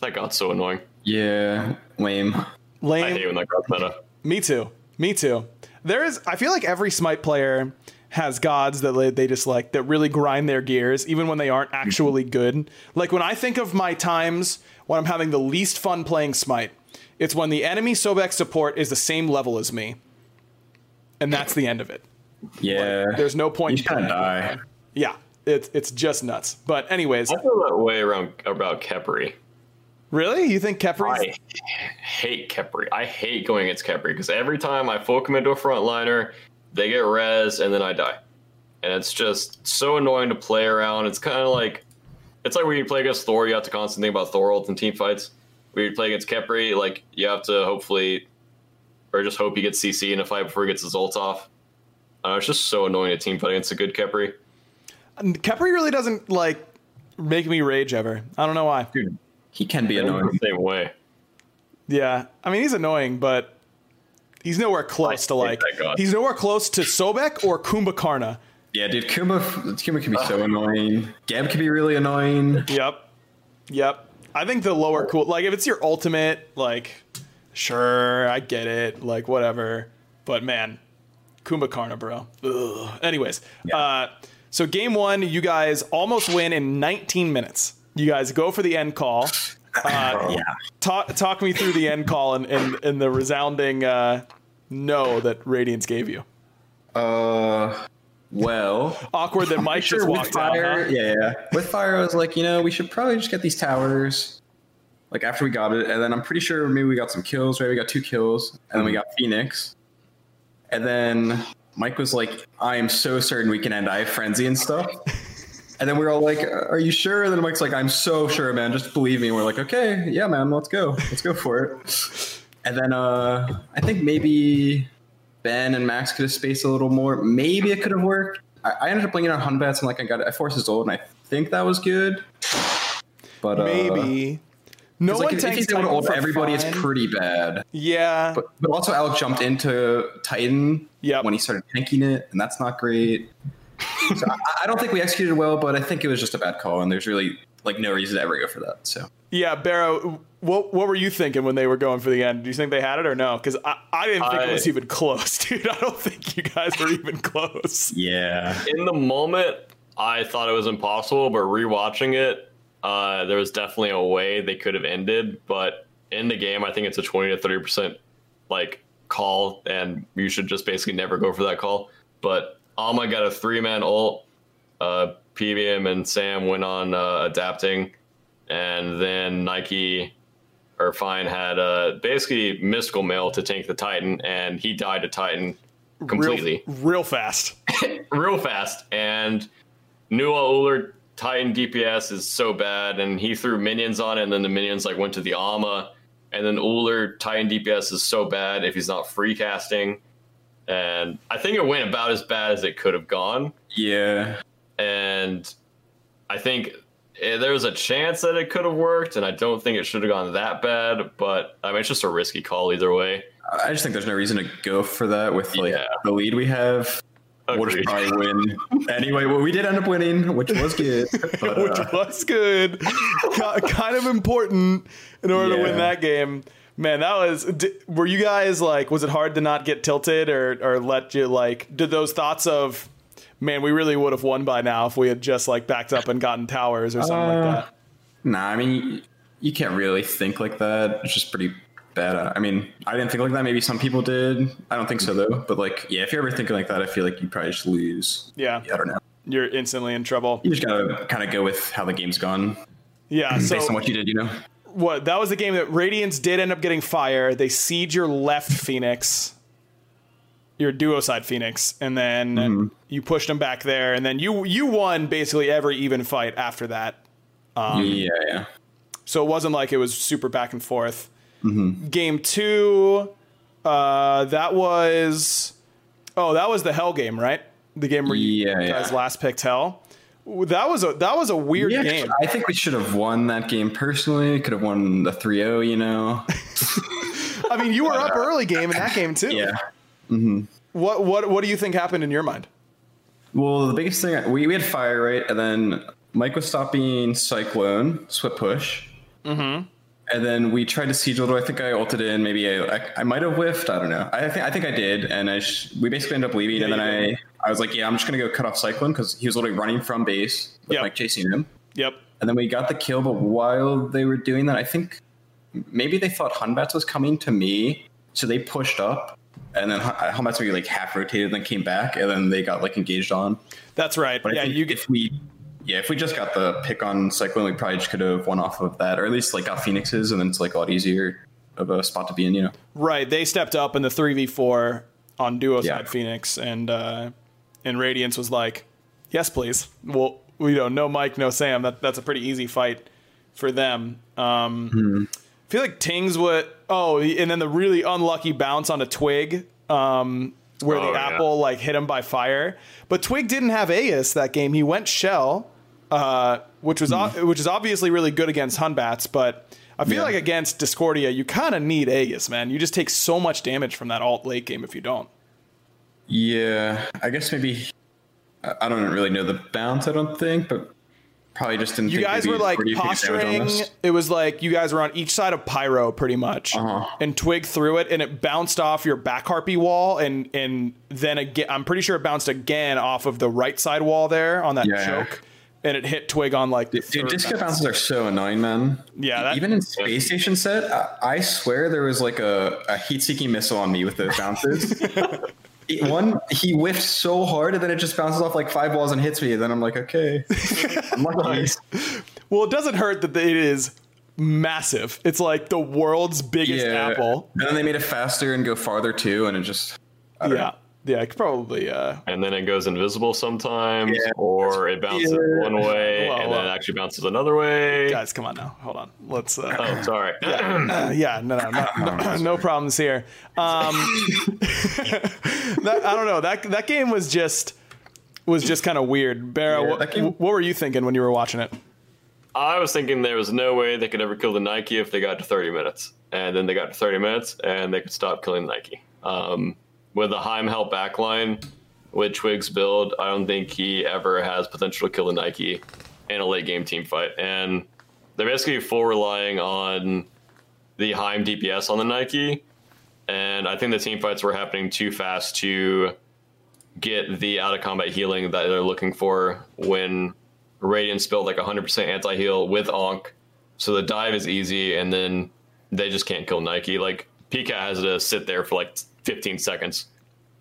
That got so annoying. Yeah. Lame. Lame. I hate when that got meta. Me too. Me too. There is. I feel like every Smite player has gods that they- they just like that really grind their gears, even when they aren't actually good. Like when I think of my times when I'm having the least fun playing Smite, it's when the enemy Sobek support is the same level as me, and that's the end of it. Yeah. There's no point. You in just kind of die. Yeah, it's it's just nuts. But anyways, I feel that way around about Khepri. really, you think Khepri's? I hate Khepri. I hate going against Khepri because every time I full commit to a frontliner, they get res and then I die. And it's just so annoying to play around. It's kind of like it's like when you play against Thor, you have to constantly think about Thor ult in team fights. When you play against Khepri, like you have to hopefully, or just hope he gets CC in a fight before he gets his ult off. Uh, it's just so annoying to team fight against a good Khepri. And Khepri really doesn't like make me rage ever. I don't know why. Dude, he can be annoying The annoying. same way. Yeah, I mean he's annoying, but he's nowhere close to like he's nowhere close to Sobek or Kumbhakarna. Yeah, dude, Kuma, Kuma can be so annoying. Gab can be really annoying. Yep, yep. I think the lower cool, like if it's your ultimate, like sure, I get it, like whatever. But man, Kumbhakarna, bro. Ugh. Anyways, uh, so game one, you guys almost win in 19 minutes. You guys go for the end call. Uh, Yeah. talk talk me through the end call and, and, and the resounding uh, no that Radiance gave you. Uh, well, Awkward that Mike sure just with walked fire. out. huh? Yeah, yeah. With fire, I was like, you know, we should probably just get these towers. Like after we got it, and then I'm pretty sure maybe we got some kills. Right, we got two kills, and then we got Phoenix, and then Mike was like, "I am so certain we can end Eye Frenzy and stuff." And then we are all like, "Are you sure?" And then Mike's like, "I'm so sure, man. Just believe me." And we're like, "Okay, yeah, man. Let's go. Let's go for it." And then uh, I think maybe Ben and Max could have spaced a little more. Maybe it could have worked. I, I ended up bringing on Hun Batz and like I got I forced his ult and I think that was good. But uh, Maybe. No one like, if, if tanks Titan ult for everybody, fine. it's pretty bad. Yeah. But but also Alec jumped into Titan Yep. when he started tanking it, and that's not great. so I, I don't think we executed well, but I think it was just a bad call, and there's really like no reason to ever go for that. So Yeah, Barrow, what what were you thinking when they were going for the end? Do you think they had it or no? Because I, I didn't think it was even close, dude. I don't think you guys were even close. yeah, In the moment, I thought it was impossible, but rewatching it, uh, there was definitely a way they could have ended. But in the game, I think it's a twenty to thirty percent like call, and you should just basically never go for that call. But Alma got a three man ult. Uh, PBM and Sam went on uh, adapting, and then Nike or Fine had uh, basically mystical mail to tank the Titan, and he died to Titan completely Real, real fast. real fast. And Nua Ullr Titan DPS is so bad, and he threw minions on it, and then the minions like went to the Alma, and then Ullr Titan DPS is so bad if he's not free casting. And I think it went about as bad as it could have gone. yeah. And I think there was a chance that it could have worked, and I don't think it should have gone that bad. But I mean, it's just a risky call either way. I just think there's no reason to go for that with like Yeah. the lead we have. We'll just probably win anyway. Well, we did end up winning, which was good. But, which uh, was good. Kind of important in order to win that game. Man, that was. di- Were you guys like? Was it hard to not get tilted, or or let you like? Did those thoughts of, man, we really would have won by now if we had just like backed up and gotten towers or something Uh, like that? nah, I mean, you can't really think like that. It's just pretty bad. I mean, I didn't think like that. Maybe some people did. I don't think so though. But like, yeah, if you're ever thinking like that, I feel like you probably just lose. Yeah, I don't know. you're instantly in trouble. You just gotta kind of go with how the game's gone Yeah, based so on what you did. You know. what that was the game that Radiance did end up getting fire. They siege your left Phoenix, your duo side Phoenix, and then Mm-hmm. you pushed them back there, and then you you won basically every even fight after that. Um, yeah, yeah. So it wasn't like it was super back and forth. Mm-hmm. Game two, uh, that was oh that was the Hel game, right? The game where you Yeah, yeah. guys last picked Hel. That was a that was a weird Yeah, game. I think we should have won that game personally. Could have won the 3-0, you know. I mean, you were up early game in that game too. Yeah. What what what do you think happened in your mind? Well, the biggest thing we, we had fire right, and then Mike was stopping Cyclone Swift Push, mm-hmm. and then we tried to siege although I think I ulted in. Maybe I I, I might have whiffed. I don't know. I think I think I did, and I sh- we basically ended up leaving. and then you I I was like, yeah, I'm just gonna go cut off Cyclone because he was literally running from base with Yep. Mike chasing him. Yep. And then we got the kill, but while they were doing that, I think maybe they thought Hun Batz was coming to me, so they pushed up, and then Hun- Hunbats maybe like half rotated, and then came back, and then they got like engaged on. That's right. But yeah, you get if we, yeah, if we just got the pick on Cyclone, we probably just could have won off of that, or at least like got Phoenixes, and then it's like a lot easier of a spot to be in, you know. right. They stepped up in the three v four on duo Yeah. side Phoenix, and uh, and Radiance was like, Yes, please. Well, we don't. No Mike, no Sam. That that's a pretty easy fight for them. Um, I feel like Tings would. Oh, and then the really unlucky bounce on a twig, um, where Oh, the yeah. apple like hit him by fire. But Twig didn't have Aegis that game. He went Shell, uh, which was o- which is obviously really good against Hun Batz. But I feel Yeah. like against Discordia, you kind of need Aegis, man. You just take so much damage from that alt late game if you don't. Yeah, I guess maybe I don't really know the bounce. I don't think, but probably just didn't. You guys were like 40 damage on posturing. It was like you guys were on each side of Pyro pretty much, Uh-huh. and Twig threw it, and it bounced off your back harpy wall, and and then again, I'm pretty sure it bounced again off of the right side wall there on that Yeah. choke, and it hit Twig on like the Dude, disco bounce. bounces are so annoying, man. Yeah, that- even in space station set, I, I swear there was like a, a heat-seeking missile on me with those bounces. It- One, he whiffed so hard, and then it just bounces off like five balls and hits me. And then I'm like, okay, I'm. Well, it doesn't hurt that it is massive. It's like the world's biggest Yeah, apple. and then they made it faster and go farther too, and it just Yeah, know. Yeah, I could probably. Uh, and then it goes invisible sometimes, Yeah. or it bounces Yeah. one way Well, and then it actually bounces another way. guys, come on now, hold on. Let's. Uh, Oh, sorry. Uh, yeah, no, no, no, no, no problems here. Um, that, I don't know. That that game was just was just kind of weird. Barra, Yeah, what, game- what were you thinking when you were watching it? I was thinking there was no way they could ever kill the Nike if they got to 30 minutes. And then they got to 30 minutes and they could stop killing Nike. Um, with the Heimhell backline, with Twig's build, I don't think he ever has potential to kill the Nike in a late game team fight. And they're basically full relying on the Heim DPS on the Nike. And I think the team fights were happening too fast to get the out of combat healing that they're looking for when Radiant spilled like 100% anti heal with Onk. So the dive is easy, and then they just can't kill Nike. Like, Pika has to sit there for like 15 seconds,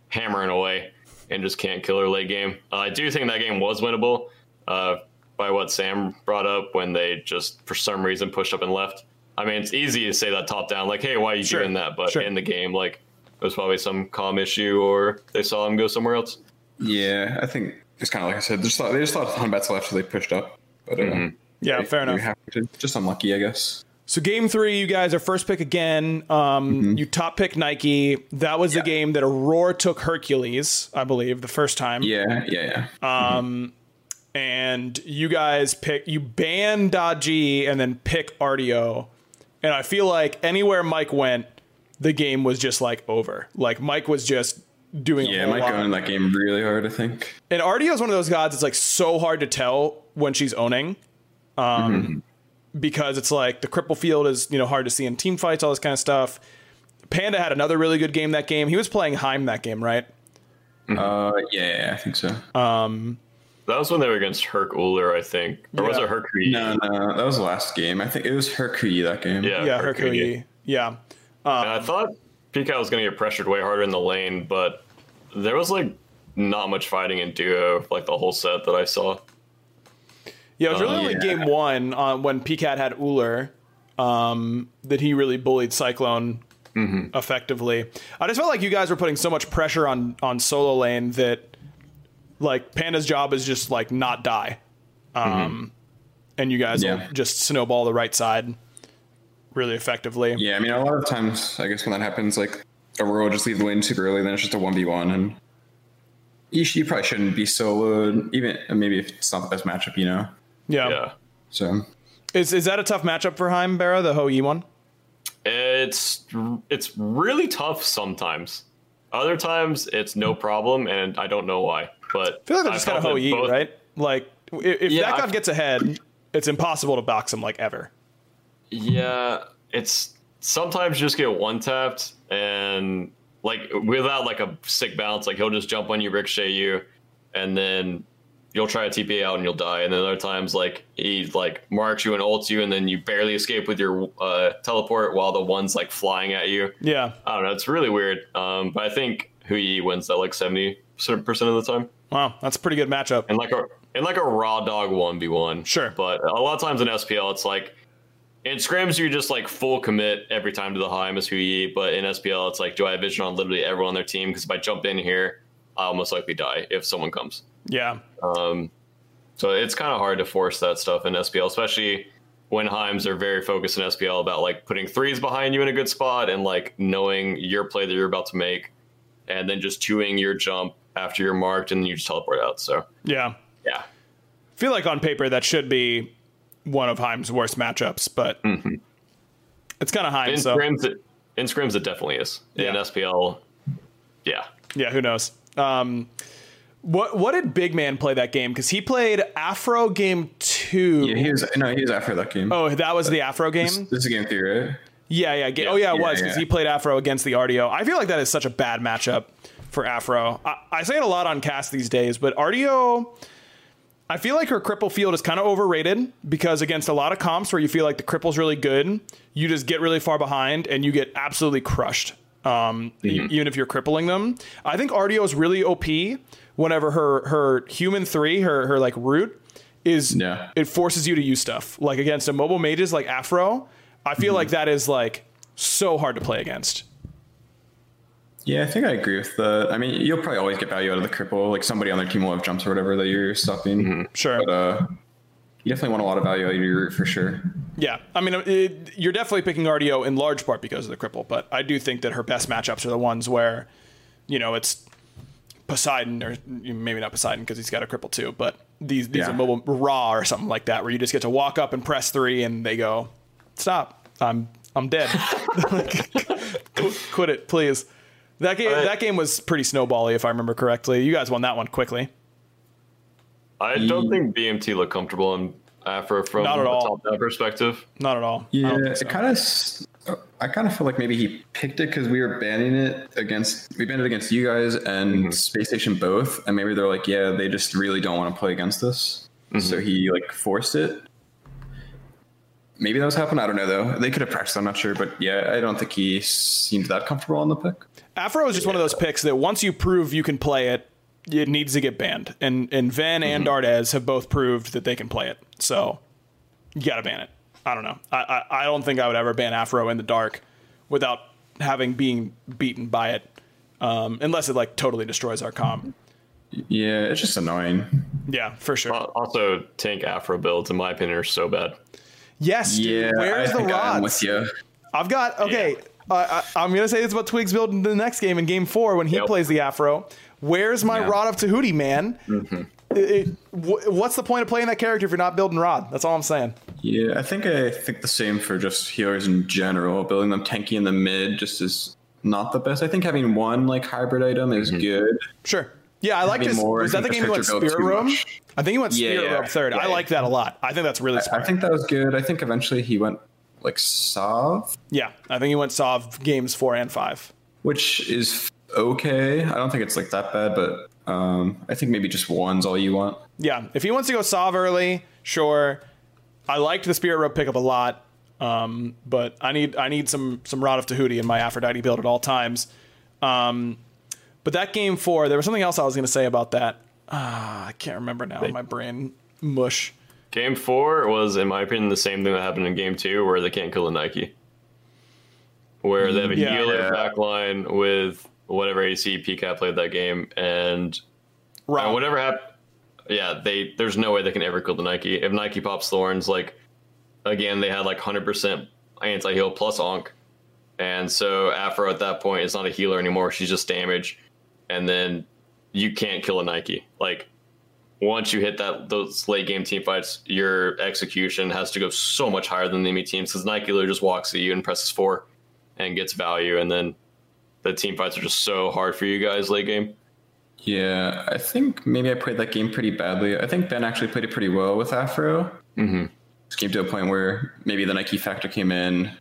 hammering away, and just can't kill her late game. Uh, I do think that game was winnable uh, by what Sam brought up when they just, for some reason, pushed up and left. I mean, it's easy to say that top down, like, hey, why are you Sure, doing that? But sure. in the game, like, it was probably some calm issue, or they saw him go somewhere else. Yeah, I think it's kind of like I said. They just thought they just thought Hun Batz left, so they pushed up. But uh, Yeah, fair enough. to- just unlucky, I guess. So game three, you guys are first pick again. Um, You top pick Nike. That was the game that Aurora took Hercules, I believe, the first time. Yeah, yeah, yeah. and you guys pick you ban Da Ji and then pick Artio. And I feel like anywhere Mike went, the game was just like over. Like Mike was just doing yeah, whole might lot. go in that game really hard. I think. And Artio is one of those gods. It's like so hard to tell when she's owning, um, because it's like the cripple field is you know hard to see in team fights, all this kind of stuff. Panda had another really good game that game. He was playing Heim that game, right? Uh, yeah, yeah, I think so. Um, That was when they were against Herc Ullr, I think. Or was it Hercules? no, no, that was the last game. I think it was Hercule that game. Yeah, yeah, Hercules. Hercule. Yeah, And I thought PK was going to get pressured way harder in the lane, but there was like not much fighting in duo like the whole set that I saw. Yeah. It was really Oh, only yeah. game one uh, when PCAT had Ullr um, that he really bullied Cyclone effectively. I just felt like you guys were putting so much pressure on on solo lane that like Panda's job is just like not die, um, and you guys Yeah. will just snowball the right side really effectively. Yeah, I mean, a lot of times, I guess when that happens, like Aurora will just leave the lane super early, then it's just a one v one, and you, sh- you probably shouldn't be soloed, even maybe if it's not the best matchup, you know. Yeah. Yeah. So Is is that a tough matchup for Heim Barra, the Hou Yi one? It's it's really tough sometimes. Other times it's no hmm. problem, and I don't know why. But I feel like they're I just kind of felt Ho that Yi, both- right? Like i- if Yeah, that god I've- gets ahead, it's impossible to box him like ever. Yeah, it's sometimes you just get one tapped and like without like a sick bounce, like he'll just jump on you, ricochet you, and then you'll try to TPA out and you'll die. And then other times like he like marks you and ults you, and then you barely escape with your uh, teleport while the one's like flying at you. Yeah. I don't know, it's really weird. Um, but I think Hou Yi wins that like seventy percent of the time. Wow, that's a pretty good matchup. and like a in like a raw dog one v one. Sure. But a lot of times in SPL, it's like in scrims you just like full commit every time to the high as Hou Yi, but in SPL it's like do I have vision on literally everyone on their team? Because if I jump in here, I'll most likely die if someone comes. Yeah. Um, so it's kind of hard to force that stuff in SPL, especially when Heims are very focused in SPL about like putting threes behind you in a good spot and like knowing your play that you're about to make, and then just chewing your jump after you're marked and you just teleport out. So Yeah. yeah, I feel like on paper that should be one of Heim's worst matchups, but it's kind of Heim. in So scrims it in scrims it definitely is. Yeah. In SPL, yeah. yeah, who knows? Um, what what did Big Man play that game? Because he played Aphro game two. Yeah, he was no, he was Aphro that game. oh, that was the Aphro game. this, this is game three, right? Yeah, yeah. Ga- oh, yeah, it Yeah, was because yeah. he played Aphro against the Artio. I feel like that is such a bad matchup for Aphro. I, I say it a lot on cast these days, but Artio, I feel like her cripple field is kind of overrated because against a lot of comps where you feel like the cripple's really good, you just get really far behind and you get absolutely crushed. Um, e- even if you're crippling them, I think Artio is really OP. Whenever her her human three, her her like root is Yeah. it forces you to use stuff like against a mobile mages like Aphro. I feel like that is like so hard to play against. Yeah, I think I agree with that. I mean, you'll probably always get value out of the cripple. Like somebody on their team will have jumps or whatever that you're stopping. Sure. But uh, you definitely want a lot of value out of your root for sure. Yeah, I mean, it, you're definitely picking Artio in large part because of the cripple, but I do think that her best matchups are the ones where, you know, it's Poseidon or maybe not Poseidon because he's got a cripple too, but these these Yeah. are mobile raw or something like that where you just get to walk up and press three and they go, stop, I'm I'm dead, Like, quit it, please. That game Alright. that game was pretty snowbally if I remember correctly. You guys won that one quickly. I don't mm. think BMT looked comfortable in Uh, Aphro from Not at a all. top down perspective. Not at all. Yeah, don't so. it kind of. I kind of feel like maybe he picked it because we were banning it against we banned it against you guys and mm-hmm. Space Station both, and maybe they're like, yeah, they just really don't want to play against us, mm-hmm. so he like forced it. Maybe that was happening. I don't know though. They could have practiced. I'm not sure, but yeah, I don't think he seemed that comfortable on the pick. Afro is just one of those picks that once you prove you can play it, it needs to get banned. And and Ven and Dardes have both proved that they can play it. So you gotta ban it. I don't know. I, I I don't think I would ever ban Aphro in the dark without having being beaten by it. Um, unless it like totally destroys our comp. Yeah, it's just annoying. Yeah, for sure. Also, tank Aphro builds, in my opinion, are so bad. yes, dude. Yeah, Where's I the think I'm rods? with you. I've got okay. Uh, I, I'm gonna say this about Twigs build in the next game in Game Four when he Yep. plays the Aphro. Where's my Yeah. Rod of Tahuti, man? Mm-hmm. It- it- what's the point of playing that character if you're not building Rod? That's all I'm saying. Yeah, I think I think the same for just healers in general. Building them tanky in the mid just is not the best. I think having one like hybrid item is mm-hmm. good. Sure. Yeah, I like this. more, Was that the game he went the Spirit Robe? much. I think he went Yeah, Spirit yeah. Room third. I like that a lot. I think that's really smart. I smart. think that was good. I think eventually he went like Sav, yeah, I think he went Sov games four and five. which is okay. I don't think it's like that bad, but um, I think maybe just one's all you want. Yeah, if he wants to go Sov early, sure. I liked the Spirit Robe pickup a lot, um, but I need I need some some Rod of Tahuti in my Aphrodite build at all times. Um, but that game four, there was something else I was going to say about that. Ah, I can't remember now. My brain mush. Game four was, in my opinion, the same thing that happened in game two, where they can't kill a Nike. Where they have a Yeah. healer Yeah. backline with whatever AC PCAP played that game, and. And whatever happened, yeah, they there's no way they can ever kill the Nike. If Nike pops thorns, like again, they had like 100% anti heal plus onk, and so Aphro at that point is not a healer anymore. She's just damage, and then you can't kill a Nike. Like once you hit that those late game team fights, your execution has to go so much higher than the enemy teams because Nike literally just walks at you and presses four and gets value, and then the team fights are just so hard for you guys late game. Yeah, I think maybe I played that game pretty badly. I think Ben actually played it pretty well with Aphro. Mm-hmm. Just came to a point where maybe the Nike factor came in,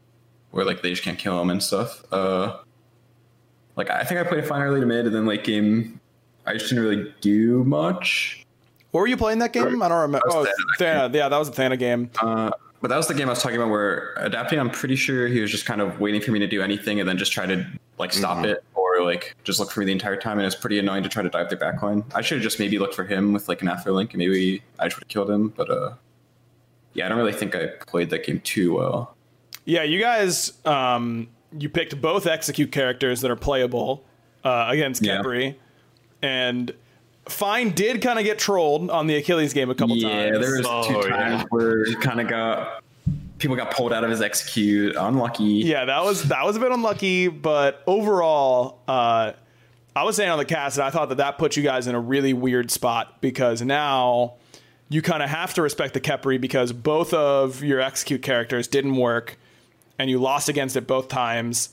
where like they just can't kill him and stuff. Uh, like I think I played fine early to mid, and then late game, I just didn't really do much. What were you playing that game? I don't remember. Oh, was Thana. Yeah, that was a Thana game. Uh, but that was the game I was talking about where adapting. I'm pretty sure he was just kind of waiting for me to do anything and then just try to like stop it or like just look for me the entire time. And it's pretty annoying to try to dive their backline. I should have just maybe looked for him with like an Aphro link and maybe I should have killed him. But uh, yeah, I don't really think I played that game too well. Yeah, you guys, um, you picked both execute characters that are playable uh, against Yeah. And Fine did kind of get trolled on the Achilles game a couple Yeah, times. Yeah, there was Oh, two times yeah. where he kind of got people got pulled out of his execute. Unlucky. Yeah, that was that was a bit unlucky, but overall, uh, I was saying on the cast that I thought that that put you guys in a really weird spot because now you kind of have to respect the Khepri because both of your execute characters didn't work, and you lost against it both times.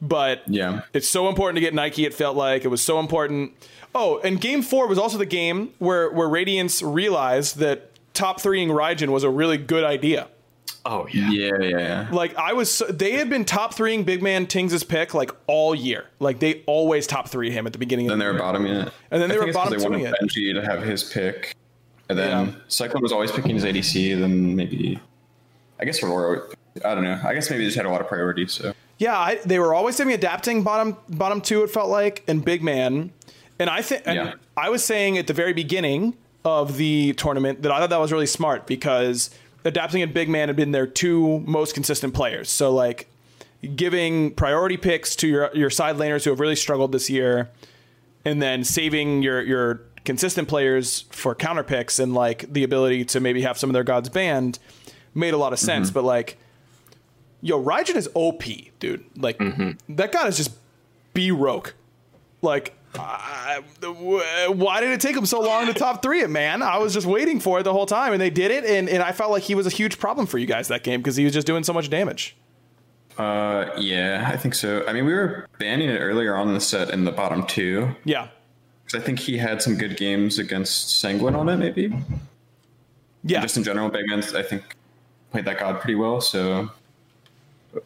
But Yeah. it's so important to get Nike. It felt like it was so important. Oh, and Game Four was also the game where where Radiance realized that top threeing Raijin was a really good idea. Oh yeah. Yeah, yeah, yeah. Like I was, they had been top threeing Big Man Tings' pick like all year. Like they always top three him at the beginning. Then of they the were year. bottoming it. And then they I were think it's 'cause bottom they wanted twowing it. Benji to have his pick, and then Yeah. Cyclone was always picking his ADC. Then maybe, I guess Aurora. I don't know. I guess maybe they just had a lot of priorities. So Yeah, I, they were always semi adapting bottom bottom two. It felt like and Big Man, and I think Yeah. I was saying at the very beginning of the tournament that I thought that was really smart because adapting and Big Man had been their two most consistent players. So like giving priority picks to your your side laners who have really struggled this year, and then saving your your consistent players for counter picks and like the ability to maybe have some of their gods banned made a lot of mm-hmm. sense. But like, yo, Raijin is OP, dude. Like mm-hmm. that god is just B roke. Like, I, why did it take him so long to top three it, man? I was just waiting for it the whole time, and they did it, and, and I felt like he was a huge problem for you guys that game because he was just doing so much damage. Uh, yeah, I think so. I mean, we were banning it earlier on in the set in the bottom two Yeah, because I think he had some good games against Sanguine on it. Maybe yeah, just in general, Big Man's I think played that god pretty well. So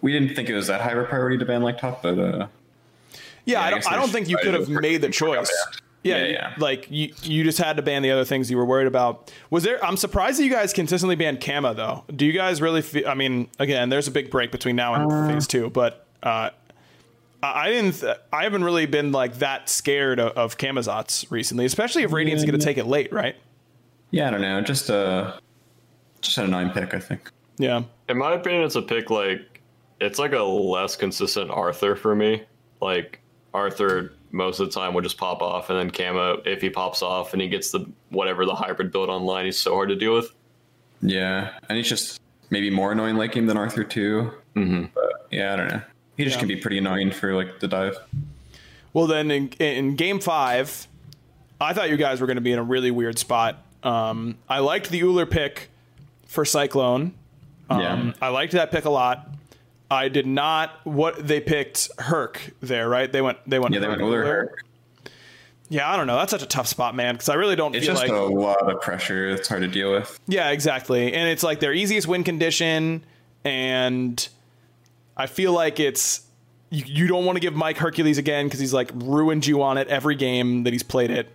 we didn't think it was that high of a priority to ban like top, but uh, yeah. I I don't, I don't think you could have made the choice. comeback. Yeah, Yeah, yeah. like you, you just had to ban the other things you were worried about. Was there? I'm surprised that you guys consistently banned Kama though. Do you guys really? Feel, I mean, again, there's a big break between now and Uh. phase two, but uh, I I didn't. Th- I haven't really been like that scared of, of Camazotz recently, especially if Radiant's going to take it late, right? yeah, I don't know, just uh, just had a nine pick, I think. Yeah. In my opinion, it's a pick like it's like a less consistent Arthur for me. Like Arthur most of the time will just pop off, and then Kama, if he pops off and he gets the whatever the hybrid build online, he's so hard to deal with. Yeah, and he's just maybe more annoying like him than Arthur too. Mm-hmm. But yeah, I don't know. He just Yeah. can be pretty annoying for like the dive. Well, then in, in game five, I thought you guys were going to be in a really weird spot. Um, I liked the Ullr pick for Cyclone. Um, Yeah. I liked that pick a lot. I did not. What they picked Herc there, right? They went. They went. Yeah, they went Ullr Herc. Yeah, I don't know. That's such a tough spot, man. Because I really don't It's feel just like. a lot of pressure. It's hard to deal with. Yeah, exactly. And it's like their easiest win condition, and I feel like it's you, you don't want to give Mike Hercules again because he's like ruined you on it every game that he's played it.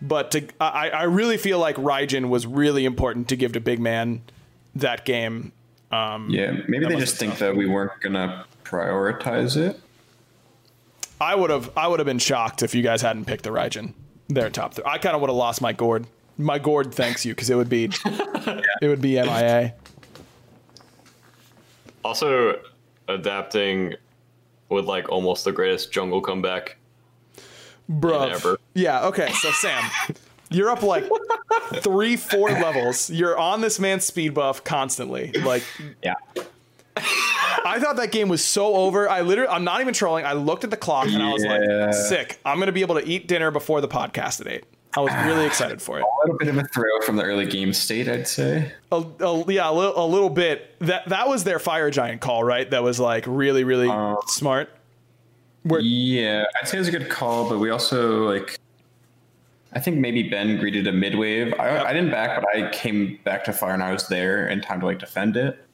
But to, I, I really feel like Raijin was really important to give to Big Man that game. Um, Yeah, maybe they just have think that we weren't gonna prioritize it. I would have I would have been shocked if you guys hadn't picked the Raijin. Their top three. I kind of would have lost my gourd. My gourd thanks you because it would be it would be MIA. Also, adapting with like almost the greatest jungle comeback. Bro. Yeah, okay. So Sam, you're up like three, four levels. You're on this man's speed buff constantly. Like Yeah. I thought that game was so over. I literally I'm not even trolling. I looked at the clock and I was like, sick. I'm gonna be able to eat dinner before the podcast at eight. I was really excited for it. A little bit of a throw from the early game state, I'd say. A, a- yeah, a little, a little bit. That that was their fire giant call, right? That was like really, really Uh, smart. Where Yeah, I'd say it was a good call, but we also like. I think maybe Ben greeted a mid wave. I, I didn't back, but I came back to fire and I was there in time to like defend it.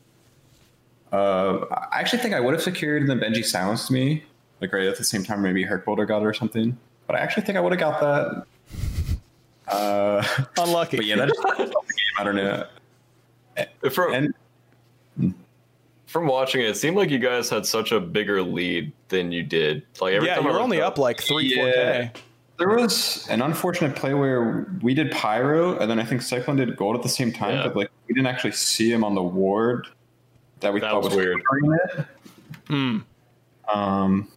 Uh, I actually think I would have secured, and then Benji silenced me, like right at the same time. Maybe Herc Boulder got it or something. But I actually think I would have got that. Uh, unlucky. but yeah, that just the game. I don't know. From And from watching it, it seemed like you guys had such a bigger lead than you did. Like every yeah, time you're looked only up like three, four Yeah. K. There was an unfortunate play where we did pyro, and then I think Cyclone did gold at the same time, Yeah. but like we didn't actually see him on the ward that we That thought was was weird. covering it. Um,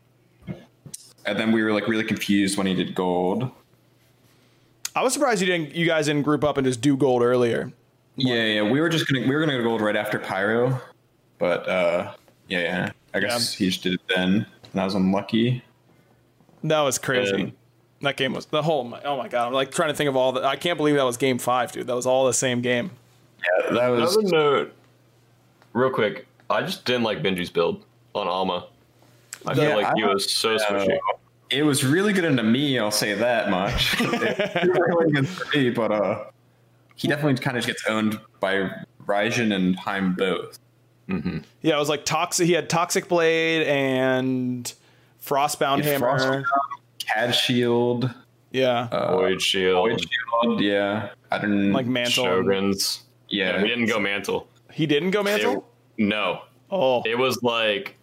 and then we were like really confused when he did gold. I was surprised you didn't. You guys didn't group up and just do gold earlier. Yeah, yeah. We were just gonna we were gonna go gold right after Pyro, but uh, yeah, yeah. I guess he just did it then, and I was unlucky. That was crazy. That game was the whole. Oh my god! I'm like trying to think of all the. I can't believe that was game five, dude. That was all the same game. Yeah, that was. Another note, real quick. I just didn't like Benji's build on Alma. I feel Yeah, like he was so squishy. It was really good into me, I'll say that much. it was really good for me, but uh, he definitely kind of gets owned by Raijin and Heim both. Yeah, it was like toxic. He had toxic blade and frostbound He hammer. Frost- Cad Shield, yeah, uh, Void Shield, Void Shield, yeah. I don't like mantle. Shoguns. Yeah, Yeah, we didn't go mantle. He didn't go mantle. It- no, oh, it was like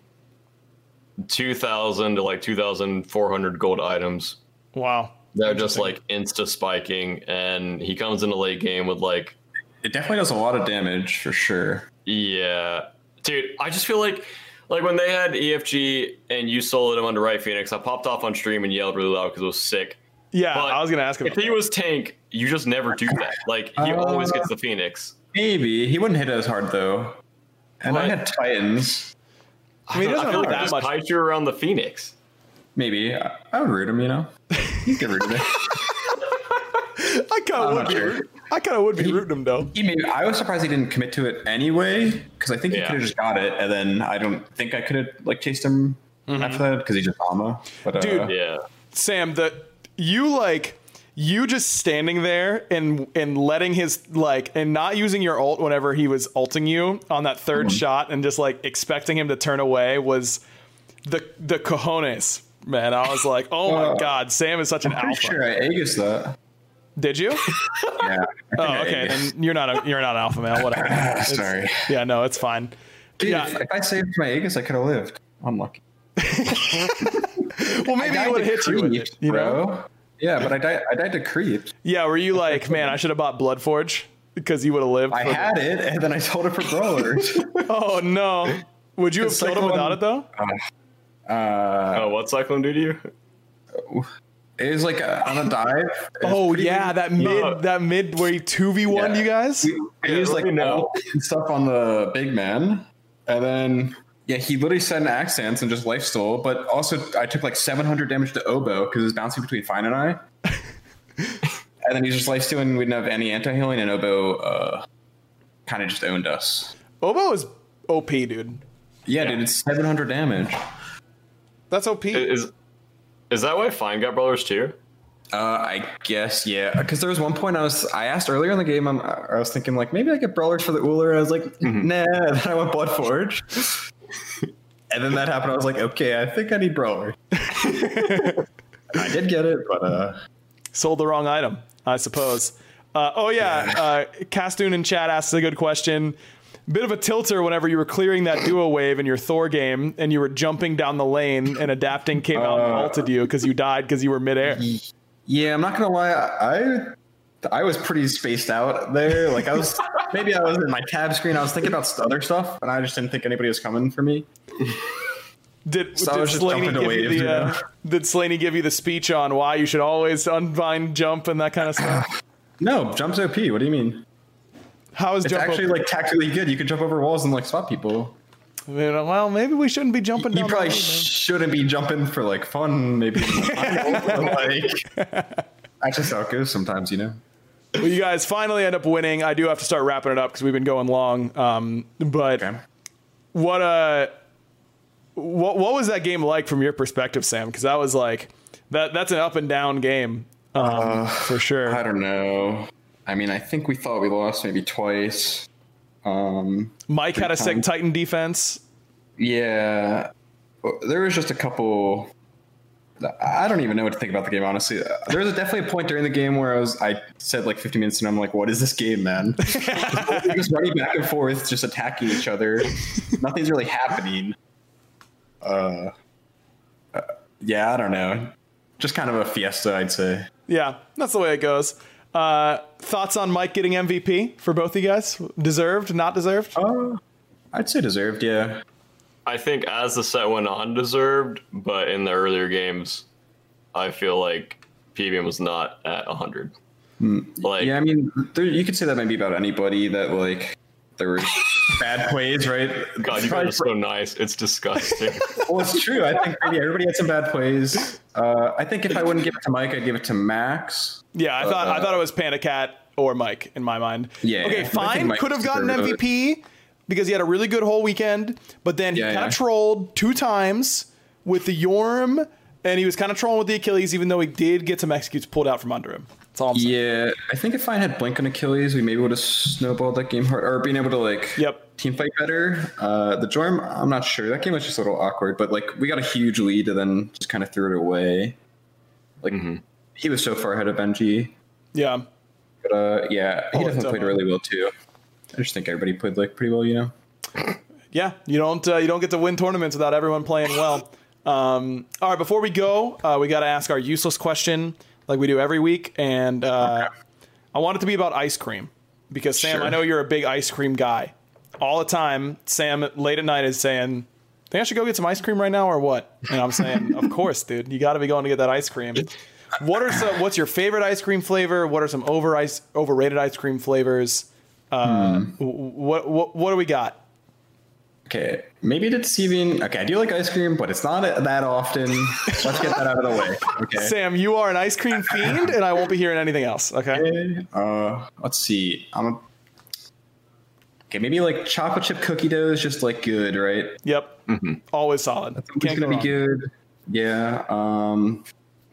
two thousand to like two thousand four hundred gold items. wow. They're just like insta spiking, and he comes in the late game with like, It definitely does a lot of damage for sure. yeah, dude. I just feel like, like when they had EFG and you soloed him under Right Phoenix, I popped off on stream and yelled really loud because it was sick. Yeah, But I was gonna ask him. If he was tank, you just never do that. Like he Uh, always gets the Phoenix. Maybe he wouldn't hit as hard though. And I What? had Titans. I mean, he doesn't I feel have like that just much. tied you around the Phoenix. Maybe I, I would root him. You know, you can root him. I kind of I'm would not be. sure. root- I kind of would be rooting him though. He maybe, I was surprised he didn't commit to it anyway because I think he Yeah. could have just got it, and then I don't think I could have like chased him after that because he just Alma. But uh, Dude. Yeah. Sam, the you like you just standing there and and letting his like and not using your ult whenever he was ulting you on that 3rd Mm-hmm. shot and just like expecting him to turn away was the the cojones. Man, I was like, oh my Uh, god, Sam is such an pretty alpha. sure I Aegis that. Did you? Yeah. Oh, okay. Aegis. Then you're not a you're not an alpha male. Whatever. It's- Sorry. Yeah, no, it's fine. Dude, yeah. if, if I saved my Aegis, I could have lived. I'm lucky. Well, maybe I he would have hit to you with it. You know? bro. Yeah, but I died. I died to creeps. Yeah. Were you like, man, I should have bought Bloodforge because you would have lived? I for the- had it, and then I sold it for brawlers. Oh no. Would you have It's it without it though? uh, Oh, what Cyclone do to you? It was like uh on a dive. Oh yeah, good. that mid that mid where he two v one you guys. He was like no stuff on the big man, and then yeah, he literally set an accents and just life stole. But also, I took like 700 damage to Obo because it was bouncing between Fine and I. and then he's just life stealing. And we didn't have any anti healing, and Obo uh, kind of just owned us. Obo is OP, dude. Yeah, dude, it's 700 damage. That's OP. Is is that why Fine got brawlers too? Uh, I guess yeah, because there was one point I was I asked earlier in the game. I'm, I was thinking like maybe I get brawlers for the Ullr. I was like, nah. Then I went Bloodforge, and then that happened. I was like, okay, I think I need brawler. I did get it, but uh, Sold the wrong item, I suppose. Uh, oh yeah, uh, Castoon in chat asks a good question. Bit of a tilter whenever you were clearing that duo wave in your Thor game and you were jumping down the lane and adapting came out and halted you because you died because you were midair. yeah, I'm not gonna lie. I I was pretty spaced out there. Like I was maybe I was in my tab screen. I was thinking about other stuff, and I just didn't think anybody was coming for me. Did, So did Slaney give you the uh, yeah. did Slaney give you the speech on why you should always unbind jump and that kind of stuff? No, jumps OP. What do you mean? How is It's jump actually OP? like tactically good. You can jump over walls and like spot people. Know, well, maybe we shouldn't be jumping You probably lane, shouldn't be jumping for like fun, maybe. like, that's just how it goes sometimes, you know. well, you guys finally end up winning. I do have to start wrapping it up because we've been going long. Um, but Okay. what uh, what what was that game like from your perspective, Sam? Because that was like that that's an up and down game um, for sure. I don't know. I mean, I think we thought we lost maybe twice. Um, Mike had a sick. Titan defense. yeah, there was just a couple. I don't even know what to think about the game, honestly. There was definitely a point during the game where I was, I said like 50 minutes, and I'm like, "What is this game, man?" Just running back and forth, just attacking each other. Nothing's really happening. Uh, uh, yeah, I don't know. Just kind of a fiesta, I'd say. Yeah, that's the way it goes. Uh, thoughts on Mike getting MVP for both of you guys? Deserved, not deserved? Uh, I'd say deserved, yeah. I think as the set went on, deserved, but in the earlier games, I feel like PBM was not at 100. Like, Yeah, I mean, there, you could say that maybe about anybody that like there were bad plays, right? God, you guys are so nice. It's disgusting. Well, it's true. I think maybe everybody had some bad plays. Uh, I think if I wouldn't give it to Mike, I'd give it to Max. Yeah, I thought I Uh, thought it was Panda Cat or Mike in my mind. Yeah, Okay, think fine. Could have gotten deserved. MVP because he had a really good whole weekend, but then he Yeah, kind of yeah. trolled two times with the Yorm, and he was kind of trolling with the Achilles, even though he did get some executes pulled out from under him. That's all I'm. Yeah, I think if I had Blink on Achilles, we maybe would have snowballed that game hard or being able to like Yep. team fight better. Uh, the Jorm, I'm not sure. That game was just a little awkward, but like we got a huge lead and then just kind of threw it away. Like he was so far ahead of Benji, Yeah. but uh, yeah, he Oh, definitely played really well too. I just think everybody played like pretty well, you know. Yeah, you don't uh, you don't get to win tournaments without everyone playing well. Um, all right, before we go, uh, we got to ask our useless question like we do every week, and uh, I want it to be about ice cream because Sam, Sure. I know you're a big ice cream guy. All the time, Sam late at night is saying, "Think I should go get some ice cream right now, or what?" And I'm saying, "Of course, dude. You got to be going to get that ice cream." What are some? What's your favorite ice cream flavor? What are some over ice overrated ice cream flavors? Uh, Hmm. What what what do we got? Okay, maybe deceiving. Okay, I do like ice cream, but it's not that often. Let's get that out of the way. Okay. Sam, you are an ice cream fiend, and I won't be hearing anything else. Okay. Uh, let's see. I'm a, okay. Maybe like chocolate chip cookie dough is just like good, right? Yep. Always solid. It's Can't go gonna be good. Yeah. Um,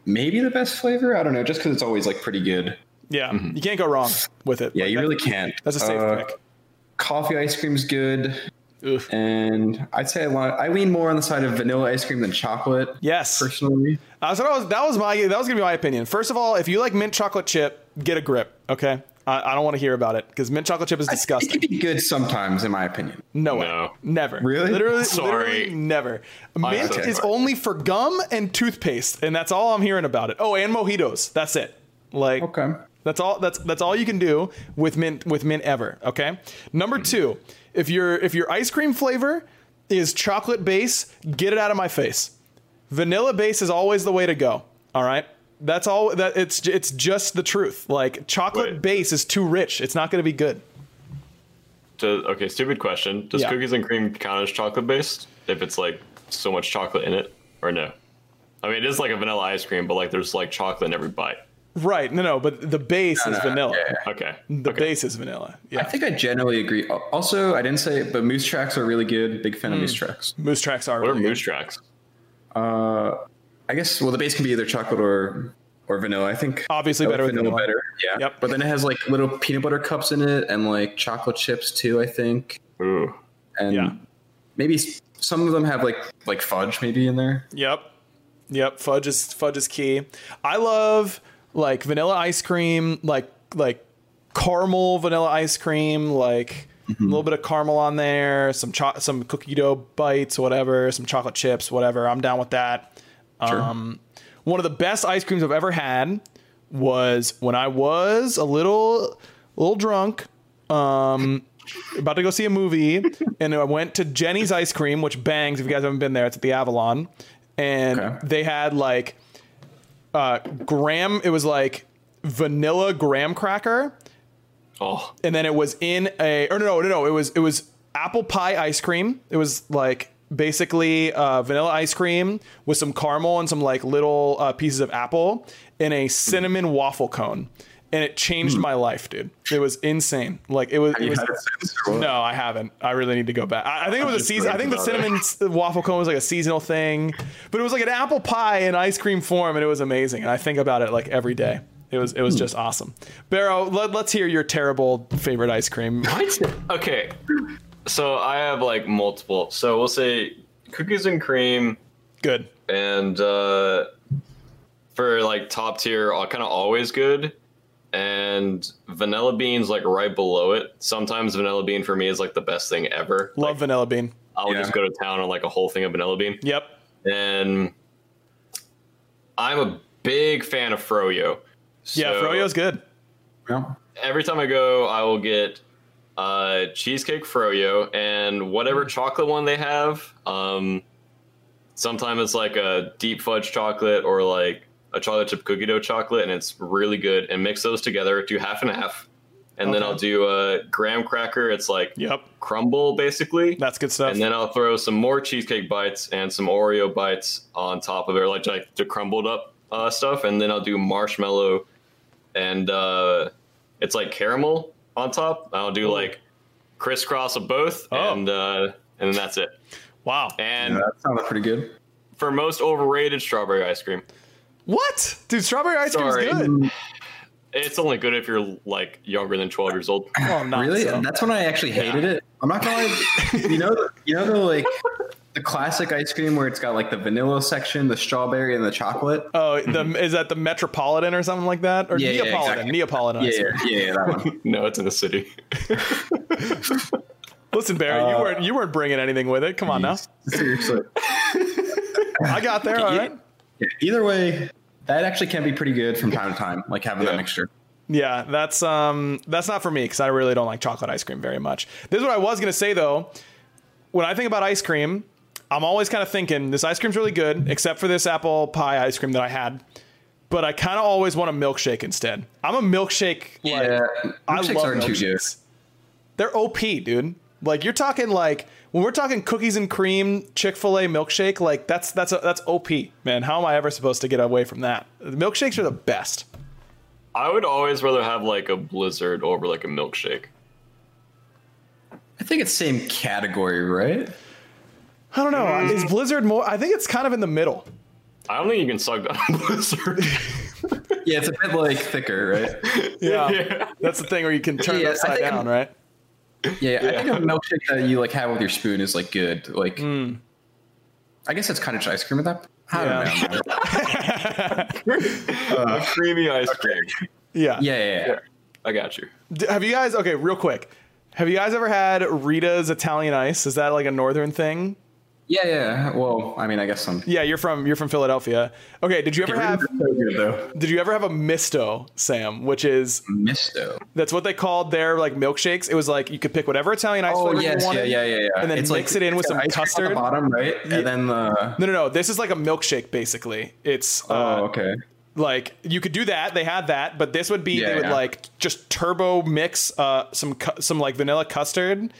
maybe the best flavor. I don't know. Just because it's always like pretty good. Yeah, you can't go wrong with it. Yeah, Like, you that- really can't. That's a safe Uh, pick. Coffee ice cream's good, Ugh. and I'd say I, want, I lean more on the side of vanilla ice cream than chocolate. Yes. Personally, Uh, so that was that was my that was gonna be my opinion. First of all, if you like mint chocolate chip, get a grip. Okay. I, I don't want to hear about it because mint chocolate chip is disgusting. it can be good sometimes, in my opinion. No way. No. Never. Really? Literally, Sorry. literally never. Mint so is only for gum and toothpaste, and that's all I'm hearing about it. Oh, and mojitos. That's it. Like Okay. That's all that's that's all you can do with mint with mint ever, okay? Number 2, if your if your ice cream flavor is chocolate base, get it out of my face. Vanilla base is always the way to go, all right? That's all that it's it's just the truth. Like chocolate Wait. base is too rich. It's not going to be good. Does, okay, stupid question. Does Yeah. cookies and cream count as chocolate based if it's like so much chocolate in it, or no? I mean, it is like a vanilla ice cream, but like there's like chocolate in every bite. Right. No, no, but the base is no, vanilla. yeah. Okay. The okay. base is vanilla. Yeah. I think I generally agree. Also, I didn't say it, but moose tracks are really good. Big fan of Hmm. moose tracks. Moose tracks are What are moose good. tracks? I guess well, the base can be either chocolate or or vanilla. I think Obviously I better with vanilla, vanilla. better. Yeah. Yep. But then it has like little peanut butter cups in it and like chocolate chips too. I think. Ooh. And Yeah. maybe some of them have like like fudge maybe in there. Yep. Yep. Fudge is fudge is key. I love like vanilla ice cream, like like caramel vanilla ice cream, like a little bit of caramel on there, some cho- some cookie dough bites, whatever, some chocolate chips, whatever. I'm down with that. Um, one of the best ice creams I've ever had was when I was a little a little drunk. Um, about to go see a movie, and I went to Jeni's Ice Cream, which bangs. If you guys haven't been there, it's at the Avalon, and Okay. they had like uh, graham. It was like vanilla graham cracker, Oh, and then it was in a or no no no no it was it was apple pie ice cream. It was like basically uh, vanilla ice cream with some caramel and some like little uh, pieces of apple in a cinnamon waffle cone, and it changed my life, dude. It was insane. Like it was. It was had it since, or what? no, I haven't. I really need to go back. I, I think it was a season. I think the cinnamon s- waffle cone was like a seasonal thing, but it was like an apple pie in ice cream form, and it was amazing. And I think about it like every day. It was it was just awesome. Barrow, let, let's hear your terrible favorite ice cream. What? okay. So I have like multiple. So we'll say cookies and cream, Good. and uh, for like top tier, kind of always good. And vanilla beans like right below it. Sometimes vanilla bean for me is like the best thing ever. Love vanilla bean. I'll Yeah. just go to town on like a whole thing of vanilla bean. Yep. And I'm a big fan of froyo. Yeah, So Froyo's good. Yeah. Every time I go, I will get uh, cheesecake froyo and whatever chocolate one they have. Um, sometimes it's like a deep fudge chocolate or like a chocolate chip cookie dough chocolate, and it's really good. And mix those together, do half and half, and then I'll do a graham cracker. It's like Yep. crumble basically. That's good stuff. And then I'll throw some more cheesecake bites and some Oreo bites on top of it, like, like the crumbled up uh, stuff. And then I'll do marshmallow and uh, it's like caramel on top. I'll do like crisscross of both, Oh. and uh, and then that's it. wow. And Yeah, that sounded pretty good. for most overrated, strawberry ice cream. What? Dude, strawberry ice cream is good. It's only good if you're like younger than 12 years old. Oh, not really? so. That's when I actually hated it. I'm not gonna lie. you know, you know the like the classic ice cream where it's got like the vanilla section, the strawberry, and the chocolate. Oh, the is that the Metropolitan or something like that, or Yeah, yeah, Neapolitan? exactly. Neapolitan. Yeah, ice yeah, cream. yeah, yeah, that one. no, it's in the city. Listen, Barry, Uh, you weren't you weren't bringing anything with it. Come on now, Seriously. I got there. All right. Yeah, either way, that actually can be pretty good from time to time, like having Yeah. that mixture. Yeah, that's um that's not for me because I really don't like chocolate ice cream very much. This is what I was gonna say though. When I think about ice cream, I'm always kind of thinking this ice cream's really good, except for this apple pie ice cream that I had. But I kind of always want a milkshake instead. I'm a milkshake. Like, Yeah, I milkshakes love aren't too good. milkshakes. They're OP, dude. Like you're talking like when we're talking cookies and cream Chick Fil A milkshake, like that's that's a, that's OP, man. How am I ever supposed to get away from that? The milkshakes are the best. I would always rather have like a blizzard over like a milkshake. I think it's same category, right? I don't know. Is Blizzard more? I think it's kind of in the middle. I don't think you can suck down a blizzard. Yeah, it's a bit like thicker, right? Yeah, Yeah. that's the thing where you can turn Yeah, it upside down, I'm- right? Yeah, I think a milkshake that you like have with your spoon is like good. Like, Hmm. I guess it's kind of ice cream at that. I don't know. a creamy ice cream. Yeah. Yeah, yeah, yeah. I got you. Have you guys? Okay, real quick. Have you guys ever had Rita's Italian Ice? Is that like a northern thing? Yeah, yeah. Well, I mean, I guess some. Yeah, you're from you're from Philadelphia. Okay, did you ever have so good though. did you ever have a misto, Sam? Which is Misto. that's what they called their like milkshakes. It was like you could pick whatever Italian ice Oh flavor yes, you wanted. yeah, yeah, yeah. yeah. And then it's mix it in with some cream on custard. the bottom, right? And then the. No, no, no. This is like a milkshake, basically. It's uh, Oh, okay. like you could do that. They had that, but this would be Yeah, they would yeah. like just turbo mix uh, some cu- some like vanilla custard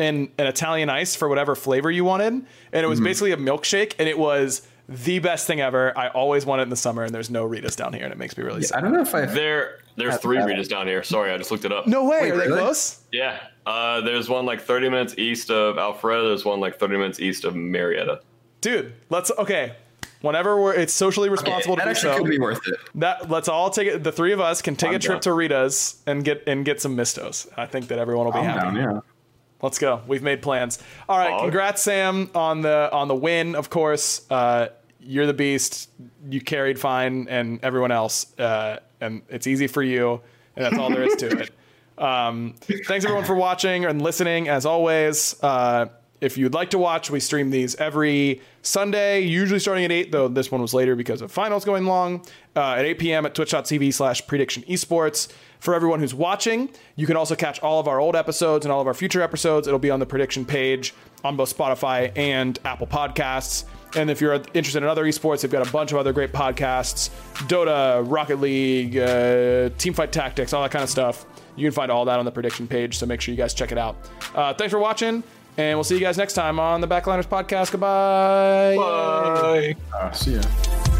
and an Italian ice for whatever flavor you wanted, and it was basically a milkshake, and it was the best thing ever. I always want it in the summer, and there's no Ritas down here, and it makes me really I sad. don't know if I. There, there's three Ritas down here. Sorry, I just looked it up. No way, Wait, are they really? close? Yeah, uh, there's one like 30 minutes east of Alpharetta. There's one like 30 minutes east of Marietta. Dude, let's okay. Whenever we're, it's socially responsible that to do actually so. could be worth it. That let's all take it. The three of us can take I'm a trip down. to Rita's and get and get some mistos. I think that everyone will be I'm happy. down, yeah. Let's go. We've made plans. All right, congrats, Sam, on the on the win. Of course, uh, you're the beast. You carried fine, and everyone else, uh, and it's easy for you. And that's all there is to it. Um, thanks everyone for watching and listening. As always, uh, if you'd like to watch, we stream these every Sunday, usually starting at 8, though this one was later because of finals going long, uh, at 8 p.m. at twitch.tv slash prediction esports. For everyone who's watching, you can also catch all of our old episodes and all of our future episodes. It'll be on the prediction page on both Spotify and Apple Podcasts. And if you're interested in other esports, they've got a bunch of other great podcasts Dota, Rocket League, uh, Teamfight Tactics, all that kind of stuff. You can find all that on the prediction page, so make sure you guys check it out. Uh, thanks for watching, and we'll see you guys next time on the Backliners Podcast. Goodbye. Bye. Uh, see ya.